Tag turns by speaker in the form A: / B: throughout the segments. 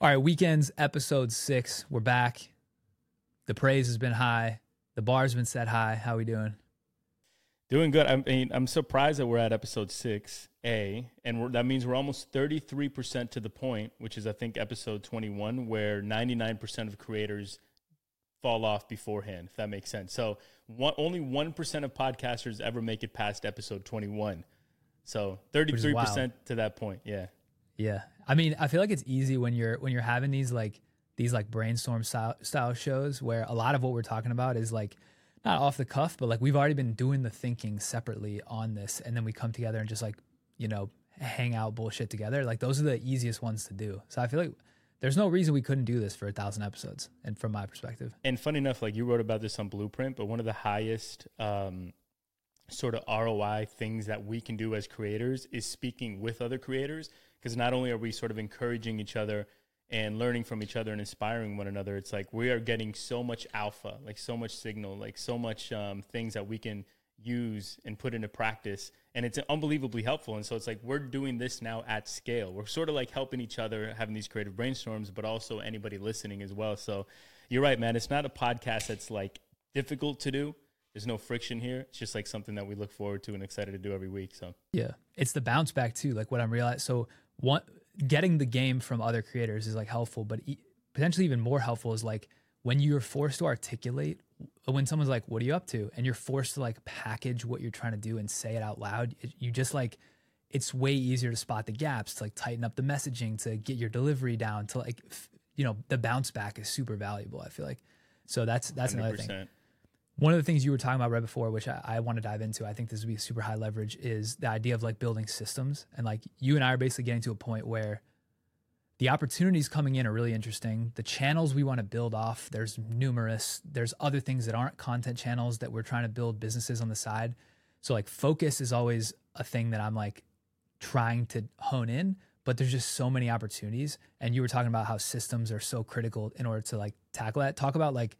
A: All right, weekends episode six. We're back. The praise has been high. The bar's been set high. How are we doing?
B: Doing good. I mean, I'm surprised that we're at episode six A, and that means we're almost 33 percent to the point, which is I think episode 21, where 99 percent of creators fall off beforehand. If that makes sense. So one, only one percent of podcasters ever make it past episode 21. So 33 percent to that point. Yeah.
A: Yeah. I mean, I feel like it's easy when you're when you're having these like these like brainstorm style, style shows where a lot of what we're talking about is like not off the cuff, but like we've already been doing the thinking separately on this, and then we come together and just like you know hang out bullshit together. Like those are the easiest ones to do. So I feel like there's no reason we couldn't do this for a thousand episodes, and from my perspective.
B: And funny enough, like you wrote about this on Blueprint, but one of the highest um, sort of ROI things that we can do as creators is speaking with other creators because not only are we sort of encouraging each other and learning from each other and inspiring one another, it's like we are getting so much alpha, like so much signal, like so much um, things that we can use and put into practice. And it's unbelievably helpful. And so it's like we're doing this now at scale. We're sort of like helping each other, having these creative brainstorms, but also anybody listening as well. So you're right, man. It's not a podcast that's like difficult to do. There's no friction here. It's just like something that we look forward to and excited to do every week. So
A: yeah, it's the bounce back too. Like what I'm realizing. So one getting the game from other creators is like helpful, but e- potentially even more helpful is like when you're forced to articulate uh, when someone's like, "What are you up to?" and you're forced to like package what you're trying to do and say it out loud. It, you just like it's way easier to spot the gaps, to like tighten up the messaging, to get your delivery down, to like f- you know the bounce back is super valuable. I feel like so that's that's 100%. another thing. One of the things you were talking about right before, which I, I want to dive into, I think this would be super high leverage, is the idea of like building systems. And like you and I are basically getting to a point where the opportunities coming in are really interesting. The channels we want to build off, there's numerous. There's other things that aren't content channels that we're trying to build businesses on the side. So like focus is always a thing that I'm like trying to hone in, but there's just so many opportunities. And you were talking about how systems are so critical in order to like tackle that. Talk about like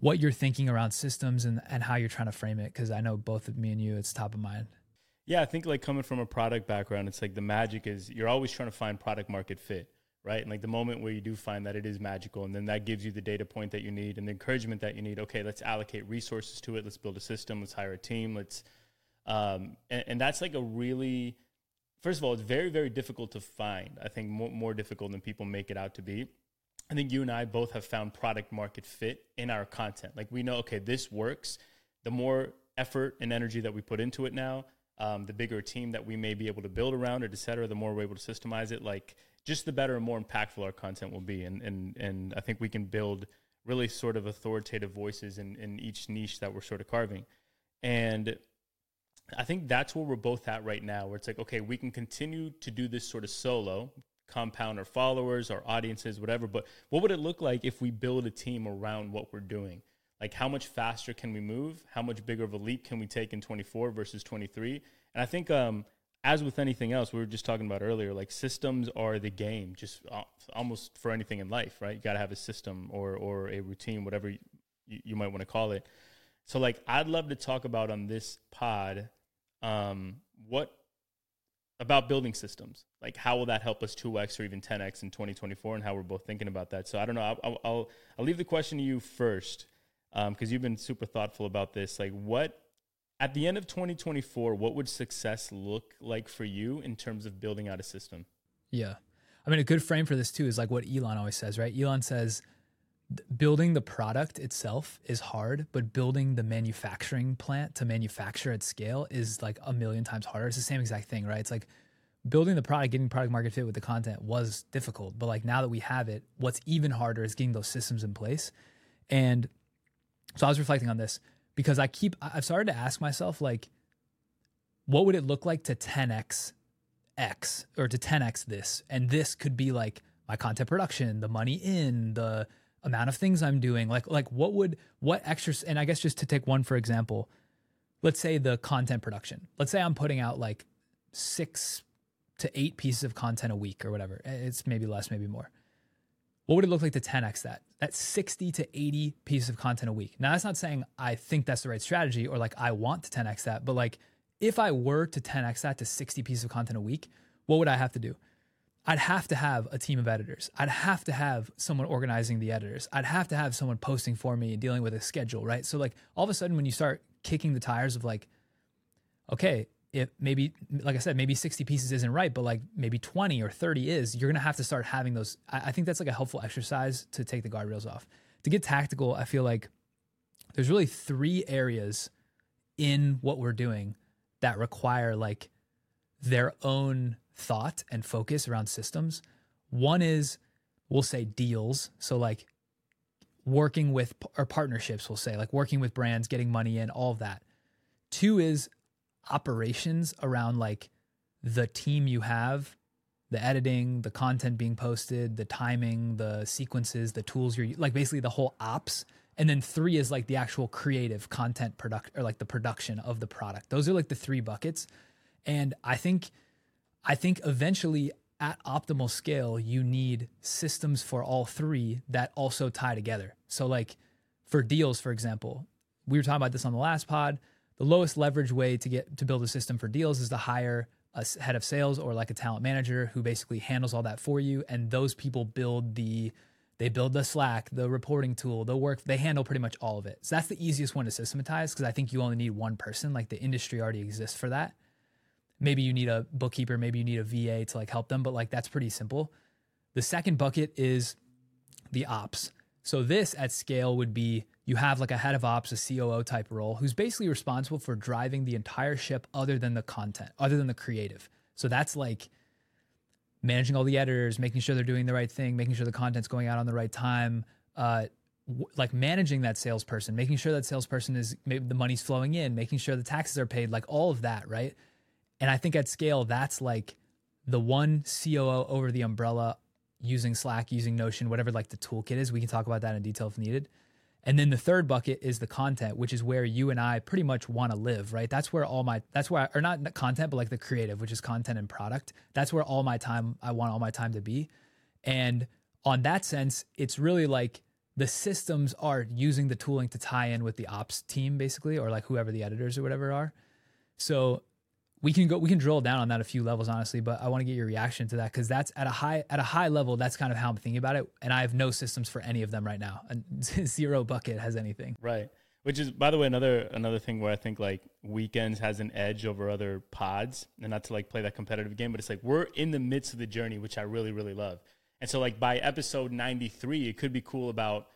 A: what you're thinking around systems and, and how you're trying to frame it because i know both of me and you it's top of mind.
B: Yeah i think like coming from a product background it's like the magic is you're always trying to find product market fit right? And like the moment where you do find that it is magical and then that gives you the data point that you need and the encouragement that you need okay let's allocate resources to it let's build a system let's hire a team let's um, and, and that's like a really first of all it's very very difficult to find. I think more, more difficult than people make it out to be I think you and I both have found product market fit in our content. Like we know, okay, this works. The more effort and energy that we put into it now, um, the bigger team that we may be able to build around it, et cetera, the more we're able to systemize it, like just the better and more impactful our content will be. And, and, and I think we can build really sort of authoritative voices in, in each niche that we're sort of carving. And I think that's where we're both at right now, where it's like, okay, we can continue to do this sort of solo, compound our followers, our audiences, whatever. But what would it look like if we build a team around what we're doing? Like, how much faster can we move? How much bigger of a leap can we take in 24 versus 23? And I think, um, as with anything else, we were just talking about earlier, like systems are the game, just uh, almost for anything in life, right? You got to have a system or, or a routine, whatever you, you might want to call it. So, like, I'd love to talk about on this pod um, what about building systems. Like, how will that help us 2x or even 10x in 2024 and how we're both thinking about that? So, I don't know. I'll, I'll, I'll leave the question to you first because um, you've been super thoughtful about this. Like, what, at the end of 2024, what would success look like for you in terms of building out a system?
A: Yeah. I mean, a good frame for this too is like what Elon always says, right? Elon says, building the product itself is hard, but building the manufacturing plant to manufacture at scale is like a million times harder. It's the same exact thing, right? It's like building the product, getting product market fit with the content was difficult, but like now that we have it, what's even harder is getting those systems in place. And so I was reflecting on this because I keep I've started to ask myself like what would it look like to 10x x or to 10x this? And this could be like my content production, the money in, the amount of things I'm doing. Like like what would what extra and I guess just to take one for example, let's say the content production. Let's say I'm putting out like 6 to 8 pieces of content a week or whatever. Eh, it's maybe less, maybe more. What would it look like to 10x that? That's 60 to 80 pieces of content a week. Now that's not saying I think that's the right strategy or like I want to 10x that, but like if I were to 10x that to 60 pieces of content a week, what would I have to do? I'd have to have a team of editors. I'd have to have someone organizing the editors. I'd have to have someone posting for me and dealing with a schedule, right? So like all of a sudden when you start kicking the tires of like, okay, if maybe like I said, maybe 60 pieces isn't right, but like maybe 20 or 30 is, you're gonna have to start having those. I, I think that's like a helpful exercise to take the guardrails off. To get tactical, I feel like there's really three areas in what we're doing that require like their own thought and focus around systems. One is we'll say deals. So like working with or partnerships, we'll say like working with brands, getting money in, all of that. Two is operations around like the team you have, the editing, the content being posted, the timing, the sequences, the tools you're like basically the whole ops. And then three is like the actual creative content product or like the production of the product. Those are like the three buckets. And I think I think eventually at optimal scale, you need systems for all three that also tie together. So, like for deals, for example, we were talking about this on the last pod. The lowest leverage way to get to build a system for deals is to hire a head of sales or like a talent manager who basically handles all that for you. And those people build the they build the Slack, the reporting tool, the work, they handle pretty much all of it. So that's the easiest one to systematize because I think you only need one person. Like the industry already exists for that maybe you need a bookkeeper, maybe you need a VA to like help them, but like that's pretty simple. The second bucket is the ops. So this at scale would be you have like a head of ops, a COO type role who's basically responsible for driving the entire ship other than the content, other than the creative. So that's like managing all the editors, making sure they're doing the right thing, making sure the content's going out on the right time, uh, like managing that salesperson, making sure that salesperson is maybe the money's flowing in, making sure the taxes are paid, like all of that, right? And I think at scale, that's like the one COO over the umbrella using Slack, using Notion, whatever like the toolkit is. We can talk about that in detail if needed. And then the third bucket is the content, which is where you and I pretty much want to live, right? That's where all my, that's where, I, or not content, but like the creative, which is content and product. That's where all my time, I want all my time to be. And on that sense, it's really like the systems are using the tooling to tie in with the ops team, basically, or like whoever the editors or whatever are. So we can go we can drill down on that a few levels honestly but i want to get your reaction to that because that's at a high at a high level that's kind of how i'm thinking about it and i have no systems for any of them right now and zero bucket has anything.
B: Right which is by the way another another thing where i think like weekends has an edge over other pods and not to like play that competitive game but it's like we're in the midst of the journey which i really really love and so like by episode 93 it could be cool about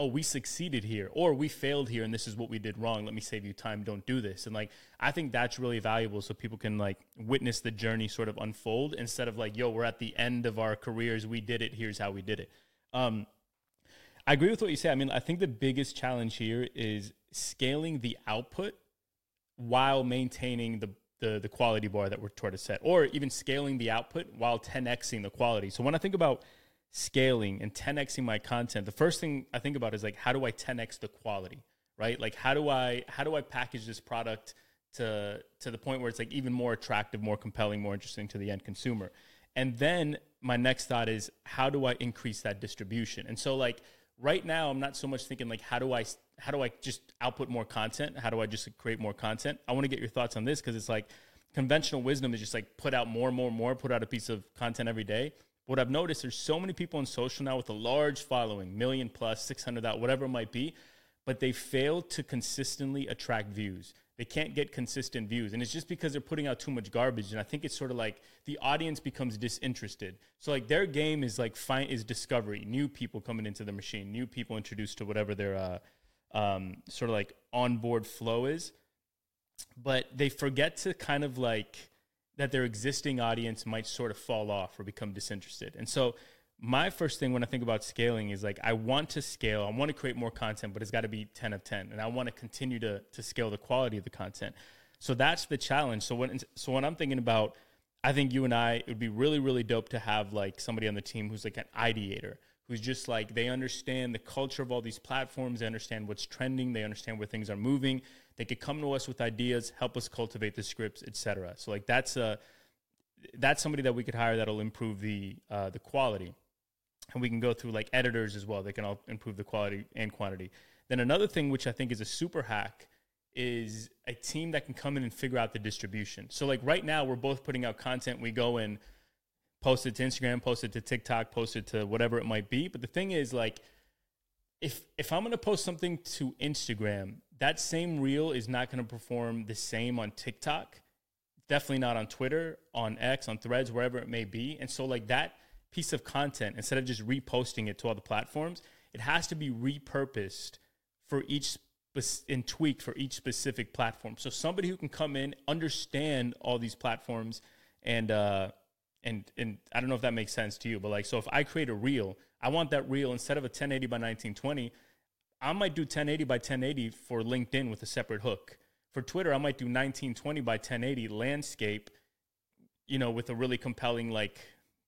B: oh, we succeeded here or we failed here and this is what we did wrong. Let me save you time. Don't do this. And like, I think that's really valuable so people can like witness the journey sort of unfold instead of like, yo, we're at the end of our careers. We did it. Here's how we did it. Um, I agree with what you say. I mean, I think the biggest challenge here is scaling the output while maintaining the the, the quality bar that we're trying to set, or even scaling the output while 10xing the quality. So when I think about scaling and 10xing my content, the first thing I think about is like how do I 10x the quality, right? Like how do I how do I package this product to to the point where it's like even more attractive, more compelling, more interesting to the end consumer. And then my next thought is how do I increase that distribution? And so like right now I'm not so much thinking like how do I how do I just output more content? How do I just create more content? I want to get your thoughts on this because it's like conventional wisdom is just like put out more, more, more, put out a piece of content every day what I've noticed, there's so many people on social now with a large following, million plus, 600 out, whatever it might be, but they fail to consistently attract views. They can't get consistent views. And it's just because they're putting out too much garbage. And I think it's sort of like the audience becomes disinterested. So like their game is like find is discovery, new people coming into the machine, new people introduced to whatever their uh, um, sort of like onboard flow is. But they forget to kind of like that their existing audience might sort of fall off or become disinterested. And so my first thing when I think about scaling is like I want to scale, I want to create more content, but it's got to be 10 of 10 and I want to continue to to scale the quality of the content. So that's the challenge. So when so when I'm thinking about I think you and I it would be really really dope to have like somebody on the team who's like an ideator, who's just like they understand the culture of all these platforms, they understand what's trending, they understand where things are moving, they could come to us with ideas, help us cultivate the scripts, etc. So like that's a that's somebody that we could hire that'll improve the uh, the quality, and we can go through like editors as well. They can all improve the quality and quantity. Then another thing which I think is a super hack is a team that can come in and figure out the distribution. So like right now we're both putting out content. We go and post it to Instagram, post it to TikTok, post it to whatever it might be. But the thing is, like, if if I'm gonna post something to Instagram, that same reel is not gonna perform the same on TikTok. Definitely not on Twitter, on X, on Threads, wherever it may be. And so, like that piece of content, instead of just reposting it to all the platforms, it has to be repurposed for each and tweaked for each specific platform. So somebody who can come in, understand all these platforms, and uh, and and I don't know if that makes sense to you, but like, so if I create a reel, I want that reel instead of a 1080 by 1920, I might do 1080 by 1080 for LinkedIn with a separate hook. For Twitter, I might do 1920 by 1080 landscape, you know, with a really compelling like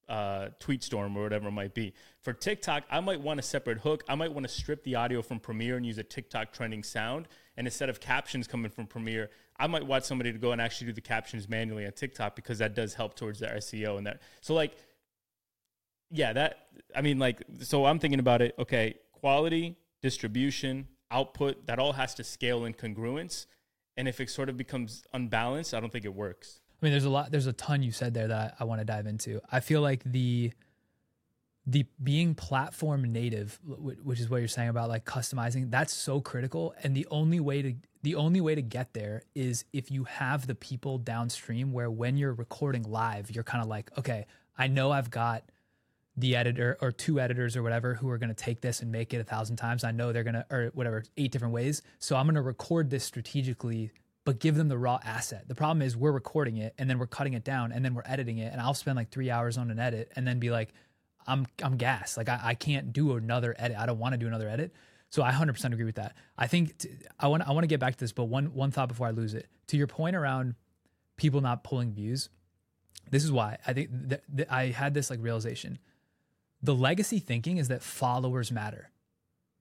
B: uh, tweet storm or whatever it might be. For TikTok, I might want a separate hook. I might want to strip the audio from Premiere and use a TikTok trending sound. And instead of captions coming from Premiere, I might want somebody to go and actually do the captions manually on TikTok because that does help towards the SEO and that. So like, yeah, that I mean, like, so I'm thinking about it. Okay, quality, distribution, output, that all has to scale in congruence. And if it sort of becomes unbalanced, I don't think it works.
A: I mean, there's a lot, there's a ton you said there that I want to dive into. I feel like the the being platform native, which is what you're saying about like customizing, that's so critical. And the only way to the only way to get there is if you have the people downstream where when you're recording live, you're kind of like, okay, I know I've got the editor or two editors or whatever who are going to take this and make it a thousand times. I know they're going to, or whatever, eight different ways. So I'm going to record this strategically but give them the raw asset. The problem is we're recording it and then we're cutting it down and then we're editing it and I'll spend like three hours on an edit and then be like, I'm I'm gas. Like I, I can't do another edit. I don't want to do another edit. So I 100% agree with that. I think t- I want I want to get back to this, but one one thought before I lose it. To your point around people not pulling views, this is why I think that, that I had this like realization. The legacy thinking is that followers matter.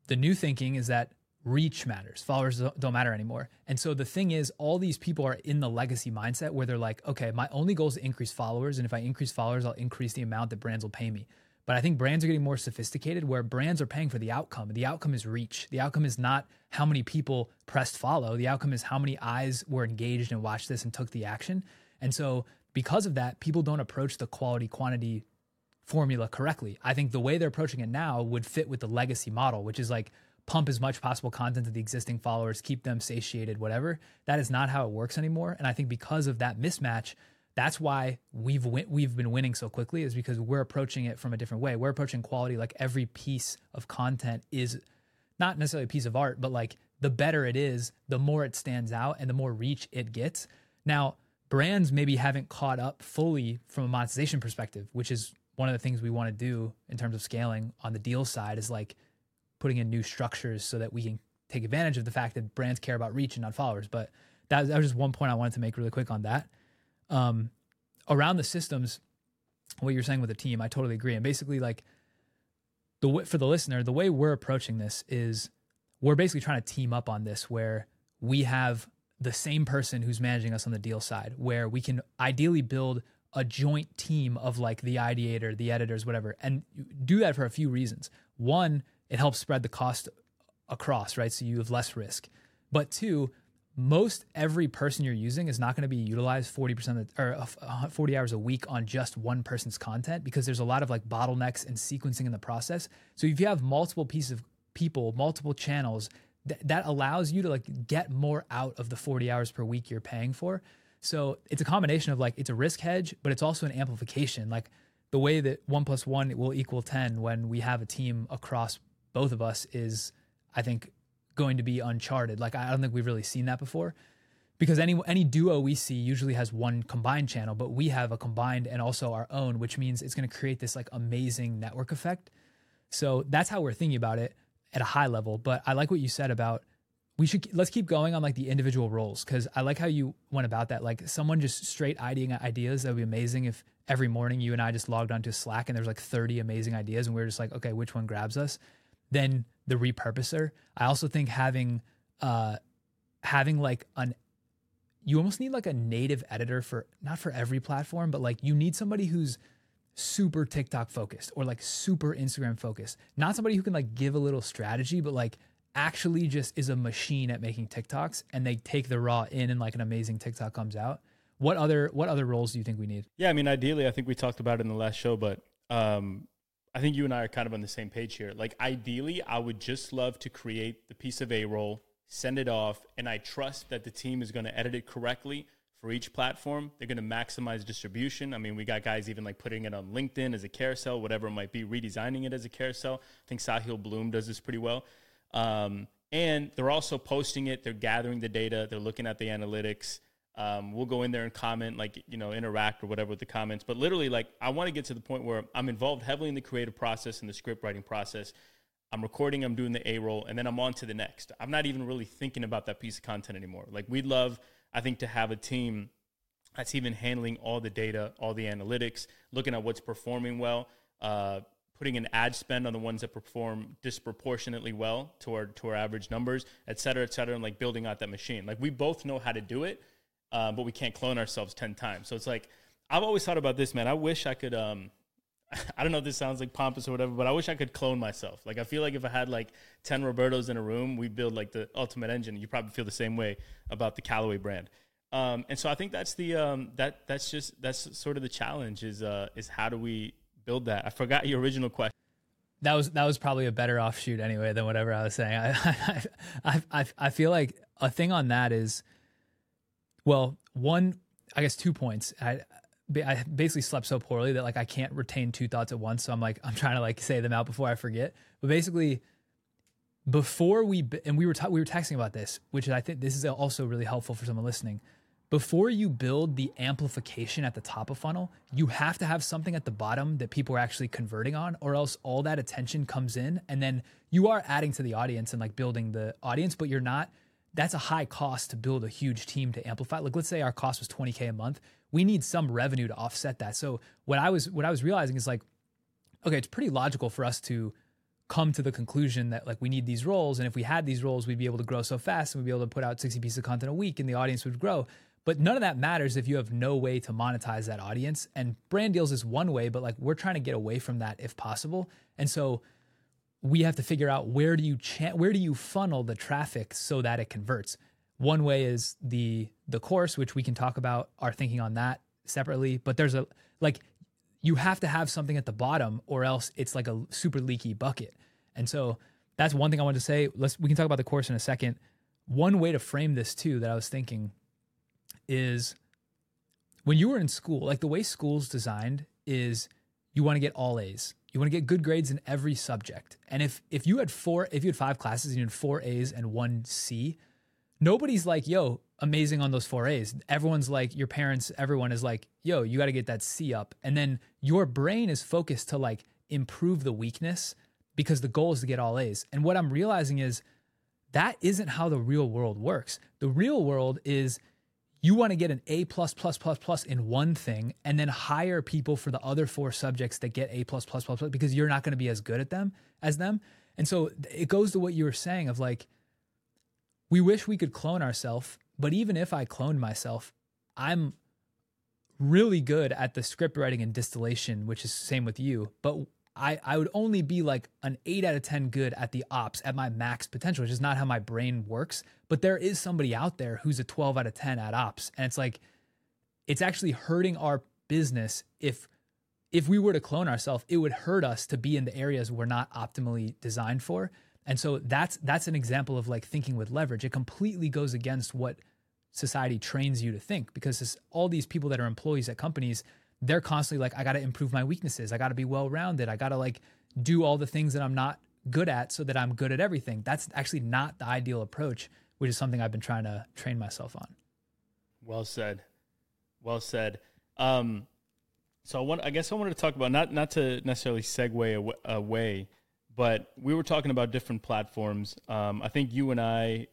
A: The new thinking is that reach matters. Followers don't matter anymore. And so the thing is, all these people are in the legacy mindset where they're like, okay, my only goal is to increase followers. And if I increase followers, I'll increase the amount that brands will pay me. But I think brands are getting more sophisticated where brands are paying for the outcome. The outcome is reach. The outcome is not how many people pressed follow. The outcome is how many eyes were engaged and watched this and took the action. And so because of that, people don't approach the quality quantity formula correctly. I think the way they're approaching it now would fit with the legacy model, which is like, pump as much possible content to the existing followers, keep them satiated, whatever. That is not how it works anymore. And I think because of that mismatch, that's why we've we've been winning so quickly is because we're approaching it from a different way. We're approaching quality like every piece of content is not necessarily a piece of art, but like the better it is, the more it stands out and the more reach it gets. Now, brands maybe haven't caught up fully from a monetization perspective, which is one of the things we want to do in terms of scaling on the deal side is like putting in new structures so that we can take advantage of the fact that brands care about reach and not followers. But that, that was just one point I wanted to make really quick on that. Um, around the systems, what you're saying with the team, I totally agree. And basically, like the for the listener, the way we're approaching this is we're basically trying to team up on this, where we have the same person who's managing us on the deal side, where we can ideally build a joint team of like the ideator, the editors, whatever, and do that for a few reasons. One, it helps spread the cost across, right? So you have less risk. But two, most every person you're using is not going to be utilized 40% of the, or uh, 40 hours a week on just one person's content because there's a lot of like bottlenecks and sequencing in the process. So if you have multiple pieces of people, multiple channels, th- that allows you to like get more out of the 40 hours per week you're paying for. So it's a combination of like it's a risk hedge, but it's also an amplification. Like the way that one plus one will equal 10 when we have a team across both of us is, I think, going to be uncharted. Like I don't think we've really seen that before, because any any duo we see usually has one combined channel, but we have a combined and also our own, which means it's going to create this like amazing network effect. So that's how we're thinking about it at a high level. But I like what you said about we should let's keep going on like the individual roles because I like how you went about that. Like someone just straight ideating ideas that would be amazing if every morning you and I just logged onto Slack and there's like 30 amazing ideas and we are just like, okay, which one grabs us? Then the repurposer. I also think having uh having like an you almost need like a native editor for not for every platform, but like you need somebody who's super TikTok focused or like super Instagram focused. Not somebody who can like give a little strategy, but like actually just is a machine at making TikToks and they take the raw in and like an amazing TikTok comes out. what other what other roles do you think we need?
B: Yeah, I mean, ideally, I think we talked about it in the last show, but um, I think you and I are kind of on the same page here. Like, ideally, I would just love to create the piece of A roll, send it off, and I trust that the team is going to edit it correctly for each platform. They're going to maximize distribution. I mean, we got guys even like putting it on LinkedIn as a carousel, whatever it might be, redesigning it as a carousel. I think Sahil Bloom does this pretty well. Um, and they're also posting it. They're gathering the data. They're looking at the analytics. Um, we'll go in there and comment, like you know, interact or whatever with the comments. But literally, like I want to get to the point where I'm involved heavily in the creative process and the script writing process. I'm recording, I'm doing the A roll, and then I'm on to the next. I'm not even really thinking about that piece of content anymore. Like we'd love, I think, to have a team that's even handling all the data, all the analytics, looking at what's performing well, uh, putting an ad spend on the ones that perform disproportionately well to our to our average numbers, et cetera, et cetera, and like building out that machine. Like we both know how to do it, uh, but we can't clone ourselves ten times. So it's like I've always thought about this, man. I wish I could. Um, I don't know if this sounds like pompous or whatever, but I wish I could clone myself. Like I feel like if I had like ten Robertos in a room, we'd build like the ultimate engine. You probably feel the same way about the Kallaway brand. Um, and so I think that's the um, that that's just that's sort of the challenge is uh, is how do we build that? I forgot your original question.
A: That was that was probably a better offshoot anyway than whatever I was saying. I I I, I feel like a thing on that is, well, one I guess two points. I I basically slept so poorly that like I can't retain two thoughts at once. So I'm like I'm trying to like say them out before I forget. But basically, before we and we were ta- we were texting about this, which I think this is also really helpful for someone listening before you build the amplification at the top of funnel, you have to have something at the bottom that people are actually converting on, or else all that attention comes in and then you are adding to the audience and like building the audience, but you're not. That's a high cost to build a huge team to amplify. Like let's say our cost was 20k a month, we need some revenue to offset that. So what I was what I was realizing is like, okay, it's pretty logical for us to come to the conclusion that like we need these roles and if we had these roles we'd be able to grow so fast and we'd be able to put out 60 pieces of content a week and the audience would grow but none of that matters if you have no way to monetize that audience. And brand deals is one way, but like we're trying to get away from that if possible. And so we have to figure out where do you cha- where do you funnel the traffic so that it converts. One way is the the course, which we can talk about our thinking on that separately. But there's a like you have to have something at the bottom, or else it's like a super leaky bucket. And so that's one thing I wanted to say. Let's we can talk about the course in a second. One way to frame this too that I was thinking is when you were in school, like the way school's designed is you want to get all A's. You want to get good grades in every subject. And if if you had four, if you had five classes and you had four A's and one C, nobody's like, yo, amazing on those four A's. Everyone's like, your parents, everyone is like, yo, you got to get that C up. And then your brain is focused to like improve the weakness because the goal is to get all A's. And what I'm realizing is that isn't how the real world works. The real world is you want to get an A plus plus plus plus in one thing and then hire people for the other four subjects that get A plus plus plus plus because you're not going to be as good at them as them. And so it goes to what you were saying of like, we wish we could clone ourselves, but even if I cloned myself, I'm really good at the script writing and distillation, which is same with you. But I, I would only be like an eight out of 10 good at the ops at my max potential, which is not how my brain works. But there is somebody out there who's a 12 out of 10 at ops. And it's like, it's actually hurting our business if if we were to clone ourselves, it would hurt us to be in the areas we're not optimally designed for. And so that's that's an example of like thinking with leverage. It completely goes against what society trains you to think because all these people that are employees at companies they're constantly like, I got to improve my weaknesses. I got to be well rounded. I got to like do all the things that I'm not good at so that I'm good at everything. That's actually not the ideal approach, which is something I've been trying to train myself on.
B: Well said. Well said. Um, so I want, I guess I wanted to talk about not not to necessarily segue away, but we were talking about different platforms. Um, I think you and I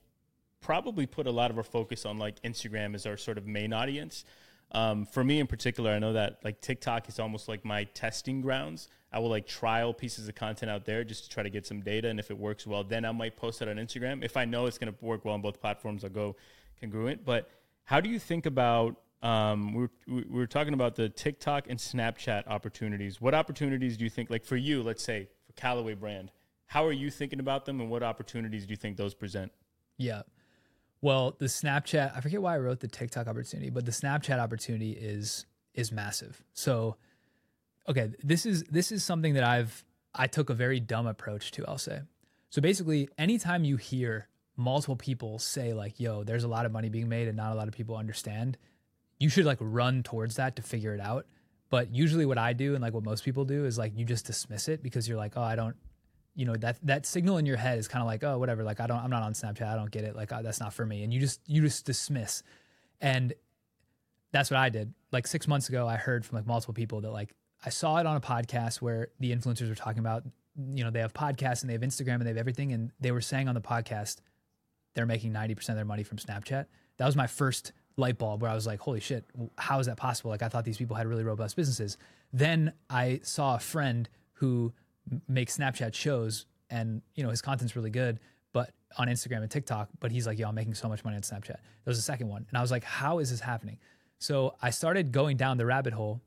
B: probably put a lot of our focus on like Instagram as our sort of main audience. Um, for me in particular, I know that like TikTok is almost like my testing grounds. I will like trial pieces of content out there just to try to get some data, and if it works well, then I might post it on Instagram. If I know it's going to work well on both platforms, I'll go congruent. But how do you think about? Um, we're we were talking about the TikTok and Snapchat opportunities. What opportunities do you think, like for you, let's say for Kallaway brand, how are you thinking about them, and what opportunities do you think those present?
A: Yeah. Well, the Snapchat, I forget why I wrote the TikTok opportunity, but the Snapchat opportunity is is massive. So okay, this is this is something that I've I took a very dumb approach to, I'll say. So basically, anytime you hear multiple people say like, "Yo, there's a lot of money being made and not a lot of people understand," you should like run towards that to figure it out. But usually what I do and like what most people do is like you just dismiss it because you're like, "Oh, I don't you know that that signal in your head is kind of like oh whatever like i don't i'm not on snapchat i don't get it like oh, that's not for me. And you just you just dismiss. And that's what i did. Like six months ago i heard from like multiple people that like i saw it on a podcast where the influencers were talking about you know they have podcasts and they have instagram and they have everything and they were saying on the podcast they're making 90% of their money from snapchat. That was my first light bulb where i was like holy shit how is that possible? Like i thought these people had really robust businesses. Then i saw a friend who make Snapchat shows and you know his content's really good but on Instagram and TikTok but he's like yo I'm making so much money on Snapchat. There was a second one. And I was like how is this happening? So I started going down the rabbit hole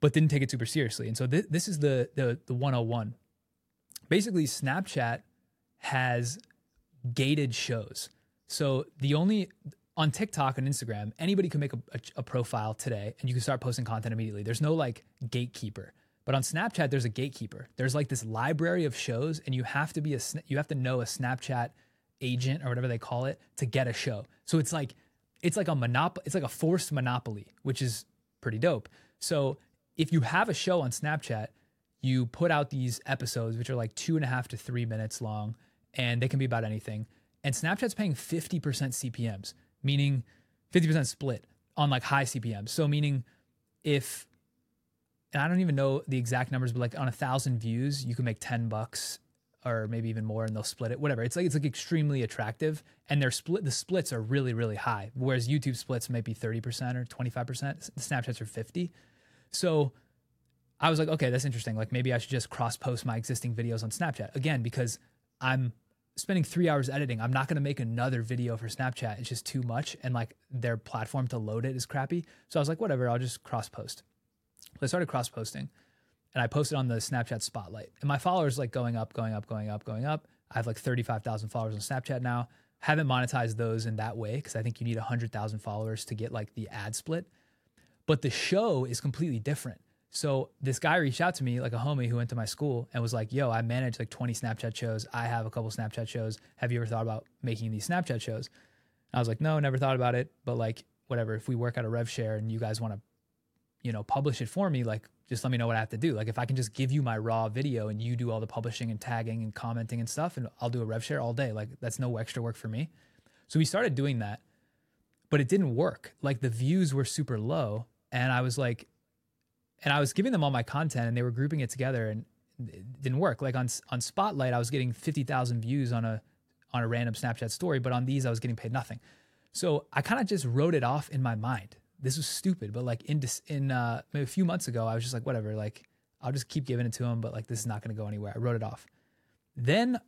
A: but didn't take it super seriously. And so th- this is the the the 101 basically Snapchat has gated shows. So the only on TikTok and Instagram anybody can make a, a, a profile today and you can start posting content immediately. There's no like gatekeeper but on Snapchat, there's a gatekeeper. There's like this library of shows, and you have to be a you have to know a Snapchat agent or whatever they call it to get a show. So it's like it's like a monop it's like a forced monopoly, which is pretty dope. So if you have a show on Snapchat, you put out these episodes which are like two and a half to three minutes long, and they can be about anything. And Snapchat's paying 50% CPMs, meaning 50% split on like high CPMs. So meaning if and I don't even know the exact numbers, but like on a thousand views, you can make 10 bucks or maybe even more and they'll split it, whatever. It's like, it's like extremely attractive and their split, the splits are really, really high. Whereas YouTube splits might be 30% or 25%. The Snapchats are 50. So I was like, okay, that's interesting. Like maybe I should just cross post my existing videos on Snapchat again, because I'm spending three hours editing. I'm not going to make another video for Snapchat. It's just too much. And like their platform to load it is crappy. So I was like, whatever, I'll just cross post. So I started cross posting and I posted on the Snapchat spotlight. And my followers like going up, going up, going up, going up. I have like 35,000 followers on Snapchat now. Haven't monetized those in that way because I think you need 100,000 followers to get like the ad split. But the show is completely different. So this guy reached out to me, like a homie who went to my school, and was like, "Yo, I manage like 20 Snapchat shows. I have a couple Snapchat shows. Have you ever thought about making these Snapchat shows?" And I was like, "No, never thought about it. But like, whatever. If we work out a rev share and you guys want to you know, publish it for me, like just let me know what I have to do. Like if I can just give you my raw video and you do all the publishing and tagging and commenting and stuff, and I'll do a rev share all day. Like that's no extra work for me. So we started doing that, but it didn't work. Like the views were super low, and I was like, and I was giving them all my content, and they were grouping it together, and it didn't work. Like on on Spotlight, I was getting fifty thousand views on a on a random Snapchat story, but on these, I was getting paid nothing. So I kind of just wrote it off in my mind this was stupid, but like in in uh, maybe a few months ago, I was just like, whatever, like I'll just keep giving it to him, but like this is not going to go anywhere. I wrote it off. Then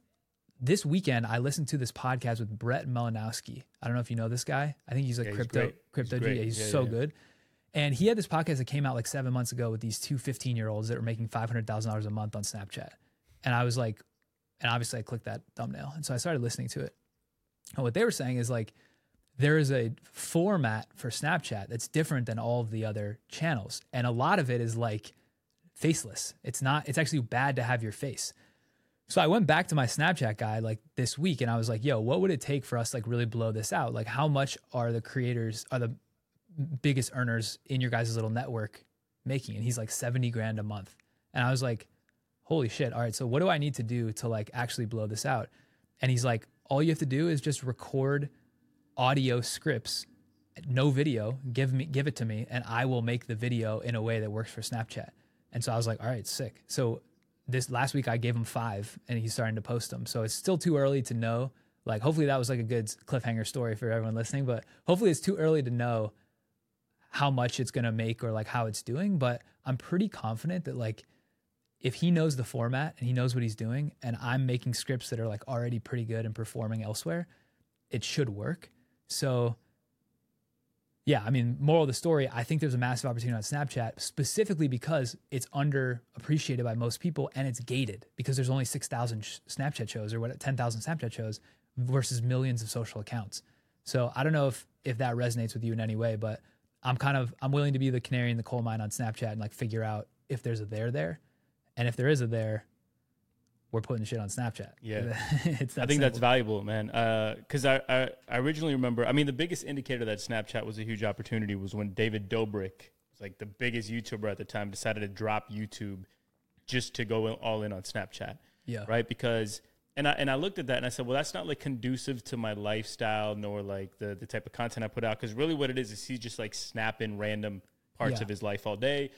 A: this weekend, I listened to this podcast with Brett Malinowski. I don't know if you know this guy. I think he's like yeah, crypto he's crypto he's, G. he's yeah, so yeah. good. And he had this podcast that came out like seven months ago with these two 15 year olds that were making $500,000 a month on Snapchat. And I was like, and obviously I clicked that thumbnail. And so I started listening to it. And what they were saying is like, there is a format for Snapchat that's different than all of the other channels. And a lot of it is like faceless. It's not, it's actually bad to have your face. So I went back to my Snapchat guy like this week and I was like, yo, what would it take for us like really blow this out? Like how much are the creators, are the biggest earners in your guys' little network making? And he's like 70 grand a month. And I was like, holy shit. All right. So what do I need to do to like actually blow this out? And he's like, all you have to do is just record audio scripts, no video, give me give it to me and I will make the video in a way that works for Snapchat. And so I was like, all right, sick. So this last week I gave him 5 and he's starting to post them. So it's still too early to know. Like hopefully that was like a good cliffhanger story for everyone listening, but hopefully it's too early to know how much it's going to make or like how it's doing, but I'm pretty confident that like if he knows the format and he knows what he's doing and I'm making scripts that are like already pretty good and performing elsewhere, it should work. So, yeah, I mean, moral of the story, I think there's a massive opportunity on Snapchat specifically because it's underappreciated by most people and it's gated because there's only 6,000 Snapchat shows or what 10,000 Snapchat shows versus millions of social accounts. So I don't know if if that resonates with you in any way, but I'm kind of I'm willing to be the canary in the coal mine on Snapchat and like figure out if there's a there there, and if there is a there, we're putting shit on Snapchat.
B: Yeah,
A: it's
B: I think
A: simple.
B: that's valuable, man. Uh, because I, I I originally remember. I mean, the biggest indicator that Snapchat was a huge opportunity was when David Dobrik, was like the biggest YouTuber at the time, decided to drop YouTube just to go all in on Snapchat.
A: yeah
B: right? Because and I and I looked at that and I said, well, that's not like conducive to my lifestyle nor like the the type of content I put out. Because really, what it is is he's just like snapping random parts
A: Yeah.
B: of his life all day.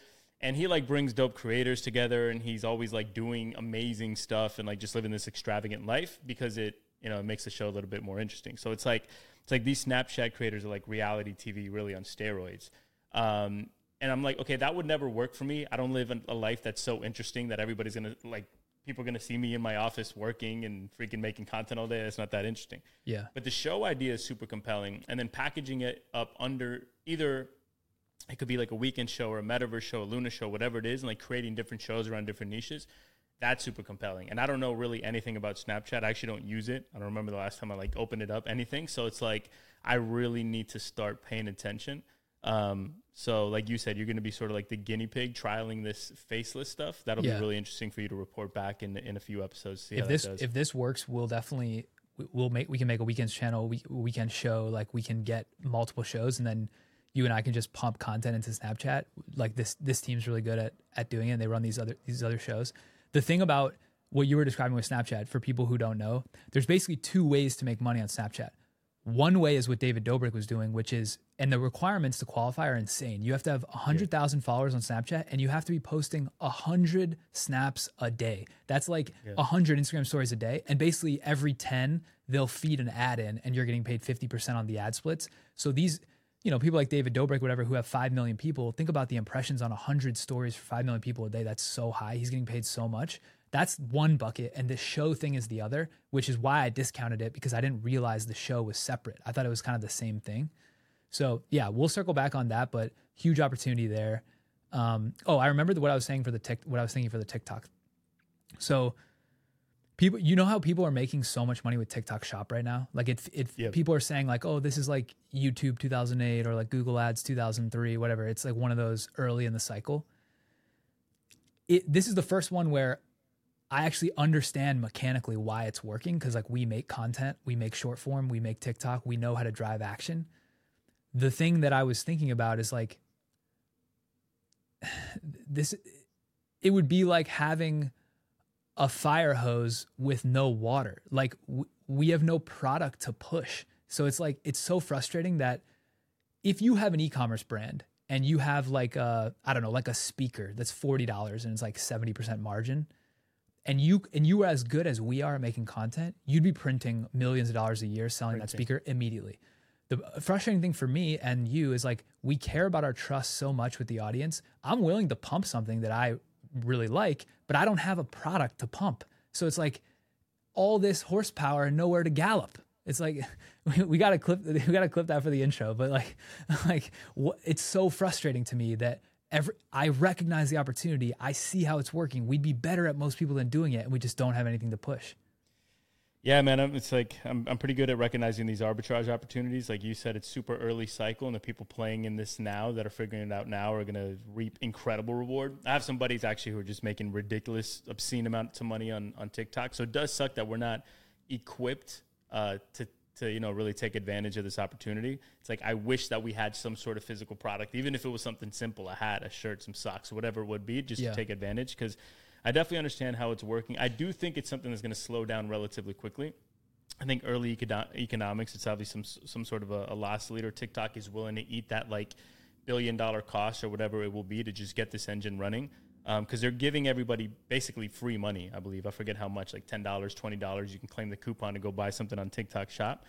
B: And he like brings dope creators together, and he's always like doing amazing stuff and like just living this extravagant life because it you know it makes the show a little bit more interesting. So it's like it's like these Snapchat creators are like reality TV really on steroids. Um, and I'm like, okay, that would never work for me. I don't live a life that's so interesting that everybody's gonna like people are gonna see me in my office working and freaking making content all day. It's not that interesting.
A: yeah
B: But the show idea is super compelling, and then packaging it up under either it could be like a weekend show or a metaverse show, a Luna show, whatever it is, and like creating different shows around different niches. That's super compelling. And I don't know really anything about Snapchat. I actually don't use it. I don't remember the last time I like opened it up, anything. So it's like I really need to start paying attention. Um, so like you said, you're going to be sort of like the guinea pig trialing this faceless stuff. That'll
A: Yeah.
B: be really interesting for you to report back in in a few episodes. See
A: if this
B: does.
A: if this works, we'll definitely we- we'll make we can make a weekends channel, we weekend show, like we can get multiple shows, and then you and I can just pump content into Snapchat. Like this this team's really good at at doing it. And they run these other these other shows. The thing about what you were describing with Snapchat, for people who don't know, there's basically two ways to make money on Snapchat. One way is what David Dobrik was doing, which is, and the requirements to qualify are insane. You have to have 100,000 followers on Snapchat and you have to be posting 100 snaps a day. That's like a 100 Instagram stories a day. And basically, every 10, they'll feed an ad in and you're getting paid 50% on the ad splits. So these, you know, people like David Dobrik, whatever, who have 5 million people, think about the impressions on 100 stories for 5 million people a day. That's so high. He's getting paid so much. That's one bucket. And the show thing is the other, which is why I discounted it because I didn't realize the show was separate. I thought it was kind of the same thing. So yeah, we'll circle back on that, but huge opportunity there. Um, oh, I remember what I was saying for the tick, what I was thinking for the TikTok. So people, you know how people are making so much money with TikTok Shop right now. Like it, it
B: Yep.
A: people are saying like, oh, this is like YouTube 2008 or like Google Ads 2003, whatever. It's like one of those early in the cycle. It, this is the first one where I actually understand mechanically why it's working because like we make content, we make short form, we make TikTok, we know how to drive action. The thing that I was thinking about is like this it would be like having a fire hose with no water. Like w- we have no product to push. So it's like it's so frustrating that if you have an e-commerce brand and you have like a I don't know, like a speaker that's $40 and it's like 70% margin and you and you were as good as we are at making content, you'd be printing millions of dollars a year selling that speaker immediately. The frustrating thing for me and you is like we care about our trust so much with the audience. I'm willing to pump something that I really like, but I don't have a product to pump. So it's like all this horsepower and nowhere to gallop. It's like we, we got to clip we got to clip that for the intro, but like like it's so frustrating to me that every I recognize the opportunity. I see how it's working. We'd be better at most people than doing it and we just don't have anything to push.
B: Yeah, man, I'm, it's like I'm, I'm pretty good at recognizing these arbitrage opportunities. Like you said, it's super early cycle, and the people playing in this now that are figuring it out now are going to reap incredible reward. I have some buddies actually who are just making ridiculous, obscene amounts of money on on TikTok. So it does suck that we're not equipped uh, to to you know really take advantage of this opportunity. It's like I wish that we had some sort of physical product, even if it was something simple, a hat, a shirt, some socks, whatever it would be, just
A: Yeah.
B: to take advantage because. I definitely understand how it's working. I do think it's something that's going to slow down relatively quickly. I think early econo- economics, it's obviously some some sort of a, a loss leader. TikTok is willing to eat that like billion dollar cost or whatever it will be to just get this engine running um, because they're giving everybody basically free money. I believe I forget how much, like ten dollars, twenty dollars. You can claim the coupon to go buy something on TikTok Shop.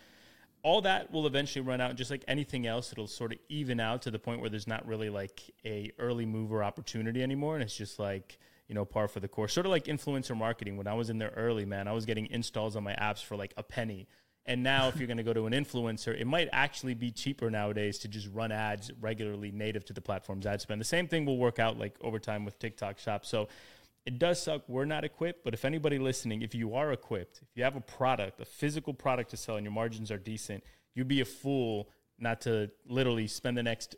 B: All that will eventually run out. Just like anything else, it'll sort of even out to the point where there's not really like a early mover opportunity anymore, and it's just like you know, par for the course. Sort of like influencer marketing. When I was in there early, man, I was getting installs on my apps for like a penny. And now, if you're going to go to an influencer, it might actually be cheaper nowadays to just run ads regularly native to the platform's ad spend. The same thing will work out like over time with TikTok Shop. So it does suck. We're not equipped, but if anybody listening, if you are equipped, if you have a product, a physical product to sell and your margins are decent, you'd be a fool not to literally spend the next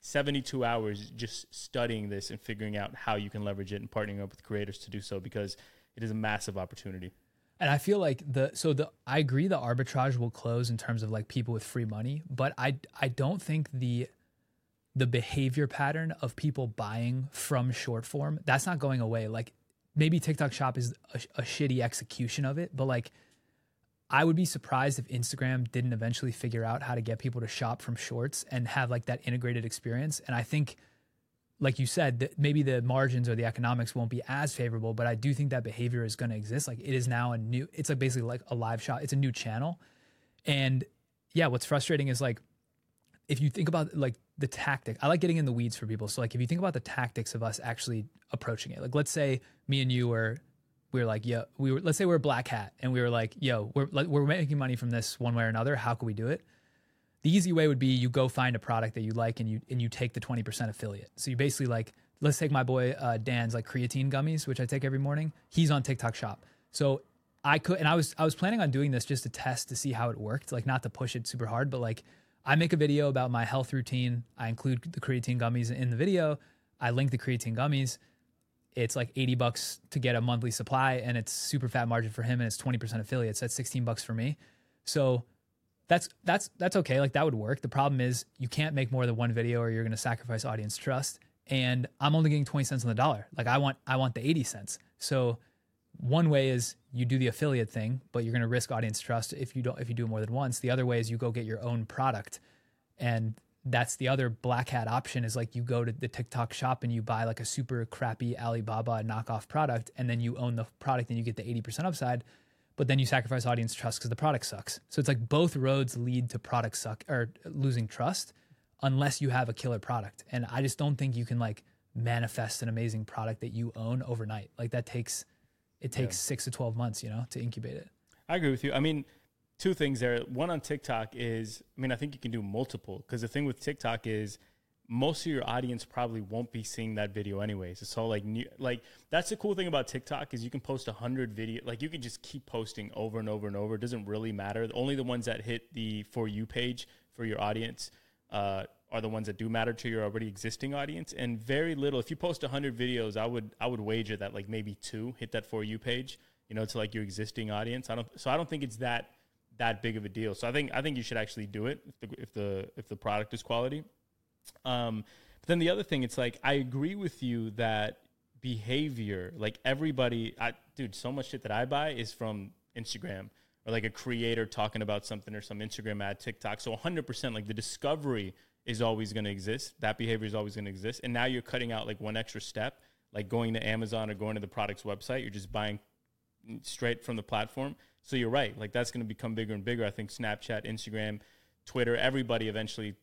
B: 72 hours just studying this and figuring out how you can leverage it and partnering up with creators to do so because it is a massive opportunity.
A: And I feel like the so the I agree the arbitrage will close in terms of like people with free money, but I I don't think the the behavior pattern of people buying from short form that's not going away like maybe tiktok shop is a, a, shitty execution of it but like i would be surprised if instagram didn't eventually figure out how to get people to shop from shorts and have like that integrated experience. And i think like you said that maybe the margins or the economics won't be as favorable but i do think that behavior is going to exist. Like it is now a new it's like basically like a live shop. It's a new channel. And yeah what's frustrating is like if you think about like the tactic, I like getting in the weeds for people. So like if you think about the tactics of us actually approaching it, like let's say me and you were we were like, yo, we were let's say we're a black hat and we were like, yo, we're like we're making money from this one way or another. How can we do it? The easy way would be you go find a product that you like and you and you take the 20% affiliate. So you basically like let's take my boy uh, Dan's like creatine gummies, which I take every morning. He's on TikTok shop. So I could and I was I was planning on doing this just to test to see how it worked, like not to push it super hard, but like I make a video about my health routine. I include the creatine gummies in the video. I link the creatine gummies. It's like 80 bucks to get a monthly supply and it's super fat margin for him and it's 20% affiliates. That's 16 bucks for me. So that's that's that's okay. Like that would work. The problem is you can't make more than one video or you're going to sacrifice audience trust and I'm only getting 20 cents on the dollar. Like I want I want the 80 cents. So one way is you do the affiliate thing, but you're going to risk audience trust if you don't if you do it more than once. The other way is you go get your own product, and that's the other black hat option is like you go to the TikTok shop and you buy like a super crappy Alibaba knockoff product, and then you own the product and you get the eighty percent upside, but then you sacrifice audience trust because the product sucks. So it's like both roads lead to product suck or losing trust unless you have a killer product, and I just don't think you can like manifest an amazing product that you own overnight. Like that takes it takes yeah. six to 12 months, you know, to incubate it.
B: I agree with you. I mean, two things there. One on TikTok is, I mean, I think you can do multiple because the thing with TikTok is most of your audience probably won't be seeing that video anyways. It's all like new, like that's the cool thing about TikTok is you can post a hundred video, like you can just keep posting over and over and over. It doesn't really matter. Only the ones that hit the for you page for your audience uh, are the ones that do matter to your already existing audience and very little if you post 100 videos i would i would wager that like maybe two hit that for you page you know to like your existing audience i don't so i don't think it's that that big of a deal so i think i think you should actually do it if the if the, if the product is quality um but then the other thing it's like i agree with you that behavior like everybody i dude so much shit that i buy is from instagram or like a creator talking about something or some instagram ad tiktok so 100% like the discovery is always going to exist. That behavior is always going to exist. And now you're cutting out like one extra step, like going to Amazon or going to the product's website. You're just buying straight from the platform. So you're right. Like that's going to become bigger and bigger. I think Snapchat, Instagram, Twitter, everybody eventually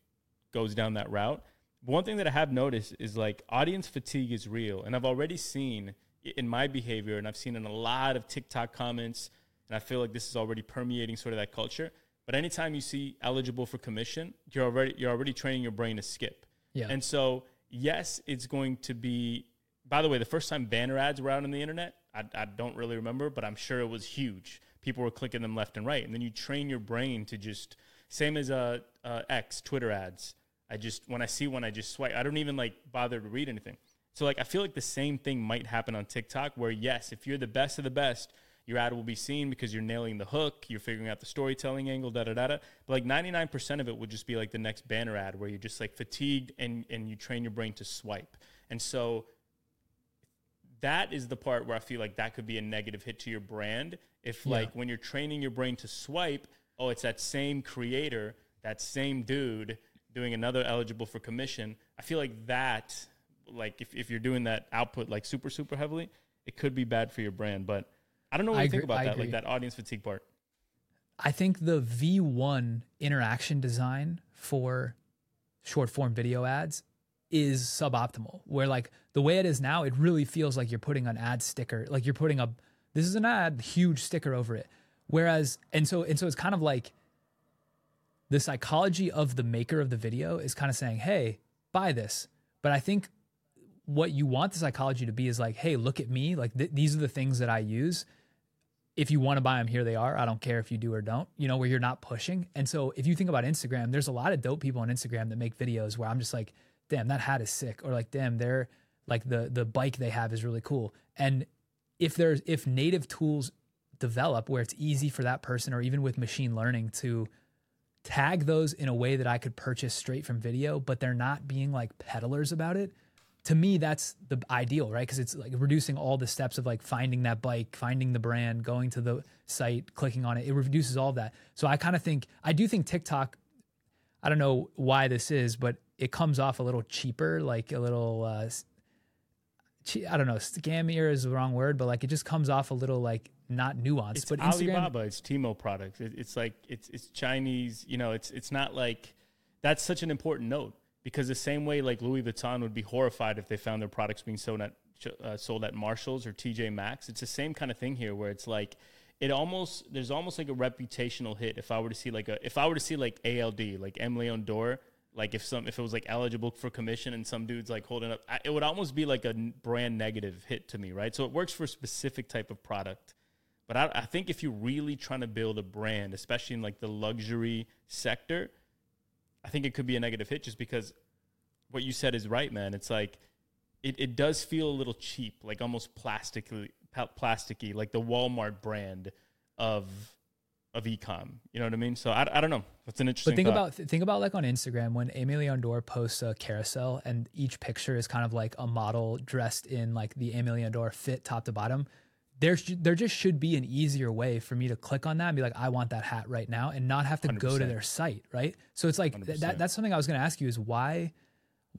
B: goes down that route. One thing that I have noticed is like audience fatigue is real. And I've already seen in my behavior, and I've seen in a lot of TikTok comments, and I feel like this is already permeating sort of that culture but anytime you see eligible for commission, you're already you're already training your brain to skip. Yeah. And so yes, it's going to be. By the way, the first time banner ads were out on the internet, I, I don't really remember, but I'm sure it was huge. People were clicking them left and right, and then you train your brain to just same as uh, uh X Twitter ads. I just when I see one, I just swipe. I don't even like bother to read anything. So like I feel like the same thing might happen on TikTok, where yes, if you're the best of the best, your ad will be seen because you're nailing the hook, you're figuring out the storytelling angle, da da da da. But like 99% of it would just be like the next banner ad where you're just like fatigued and, and you train your brain to swipe. And so that is the part where I feel like that could be a negative hit to your brand. If yeah. like when you're training your brain to swipe, oh, it's that same creator, that same dude doing another eligible for commission. I feel like that, like if, if you're doing that output like super, super heavily, it could be bad for your brand. But I don't know what I you agree, think about I that, agree. like that audience fatigue part.
A: I think the V1 interaction design for short form video ads is suboptimal. Where like the way it is now, it really feels like you're putting an ad sticker, like you're putting a this is an ad, huge sticker over it. Whereas and so and so it's kind of like the psychology of the maker of the video is kind of saying, "Hey, buy this." But I think what you want the psychology to be is like, hey, look at me. Like th- these are the things that I use. If you want to buy them, here they are. I don't care if you do or don't. You know, where you're not pushing. And so if you think about Instagram, there's a lot of dope people on Instagram that make videos where I'm just like, damn, that hat is sick, or like, damn, they're like the the bike they have is really cool. And if there's if native tools develop where it's easy for that person, or even with machine learning to tag those in a way that I could purchase straight from video, but they're not being like peddlers about it. To me, that's the ideal, right? Because it's like reducing all the steps of like finding that bike, finding the brand, going to the site, clicking on it. It reduces all of that. So I kind of think, I do think TikTok, I don't know why this is, but it comes off a little cheaper, like a little, uh, I don't know, scammier is the wrong word, but like it just comes off a little like not nuanced.
B: It's
A: but Instagram,
B: Alibaba, it's Temu products. It, it's like it's it's Chinese. You know, it's it's not like that's such an important note because the same way like Louis Vuitton would be horrified if they found their products being sold at uh, sold at Marshalls or TJ Maxx. It's the same kind of thing here where it's like it almost there's almost like a reputational hit if I were to see like a if I were to see like ALD like Aimé Leon Dore like if some if it was like eligible for commission and some dudes like holding up it would almost be like a brand negative hit to me right? So it works for a specific type of product. But I, I think if you're really trying to build a brand especially in like the luxury sector i think it could be a negative hit just because what you said is right man. It's like it, it does feel a little cheap like almost plastically plasticky like the walmart brand of of ecom. You know what I mean? So I, I don't know. That's an interesting.
A: But think
B: thought.
A: about think about like on Instagram when Aimé Leon Dore posts a carousel and each picture is kind of like a model dressed in like the Aimé Leon Dore fit top to bottom. There, there just should be an easier way for me to click on that and be like, I want that hat right now, and not have to 100%. go to their site, right? So it's like th- that. That's something I was going to ask you: is why,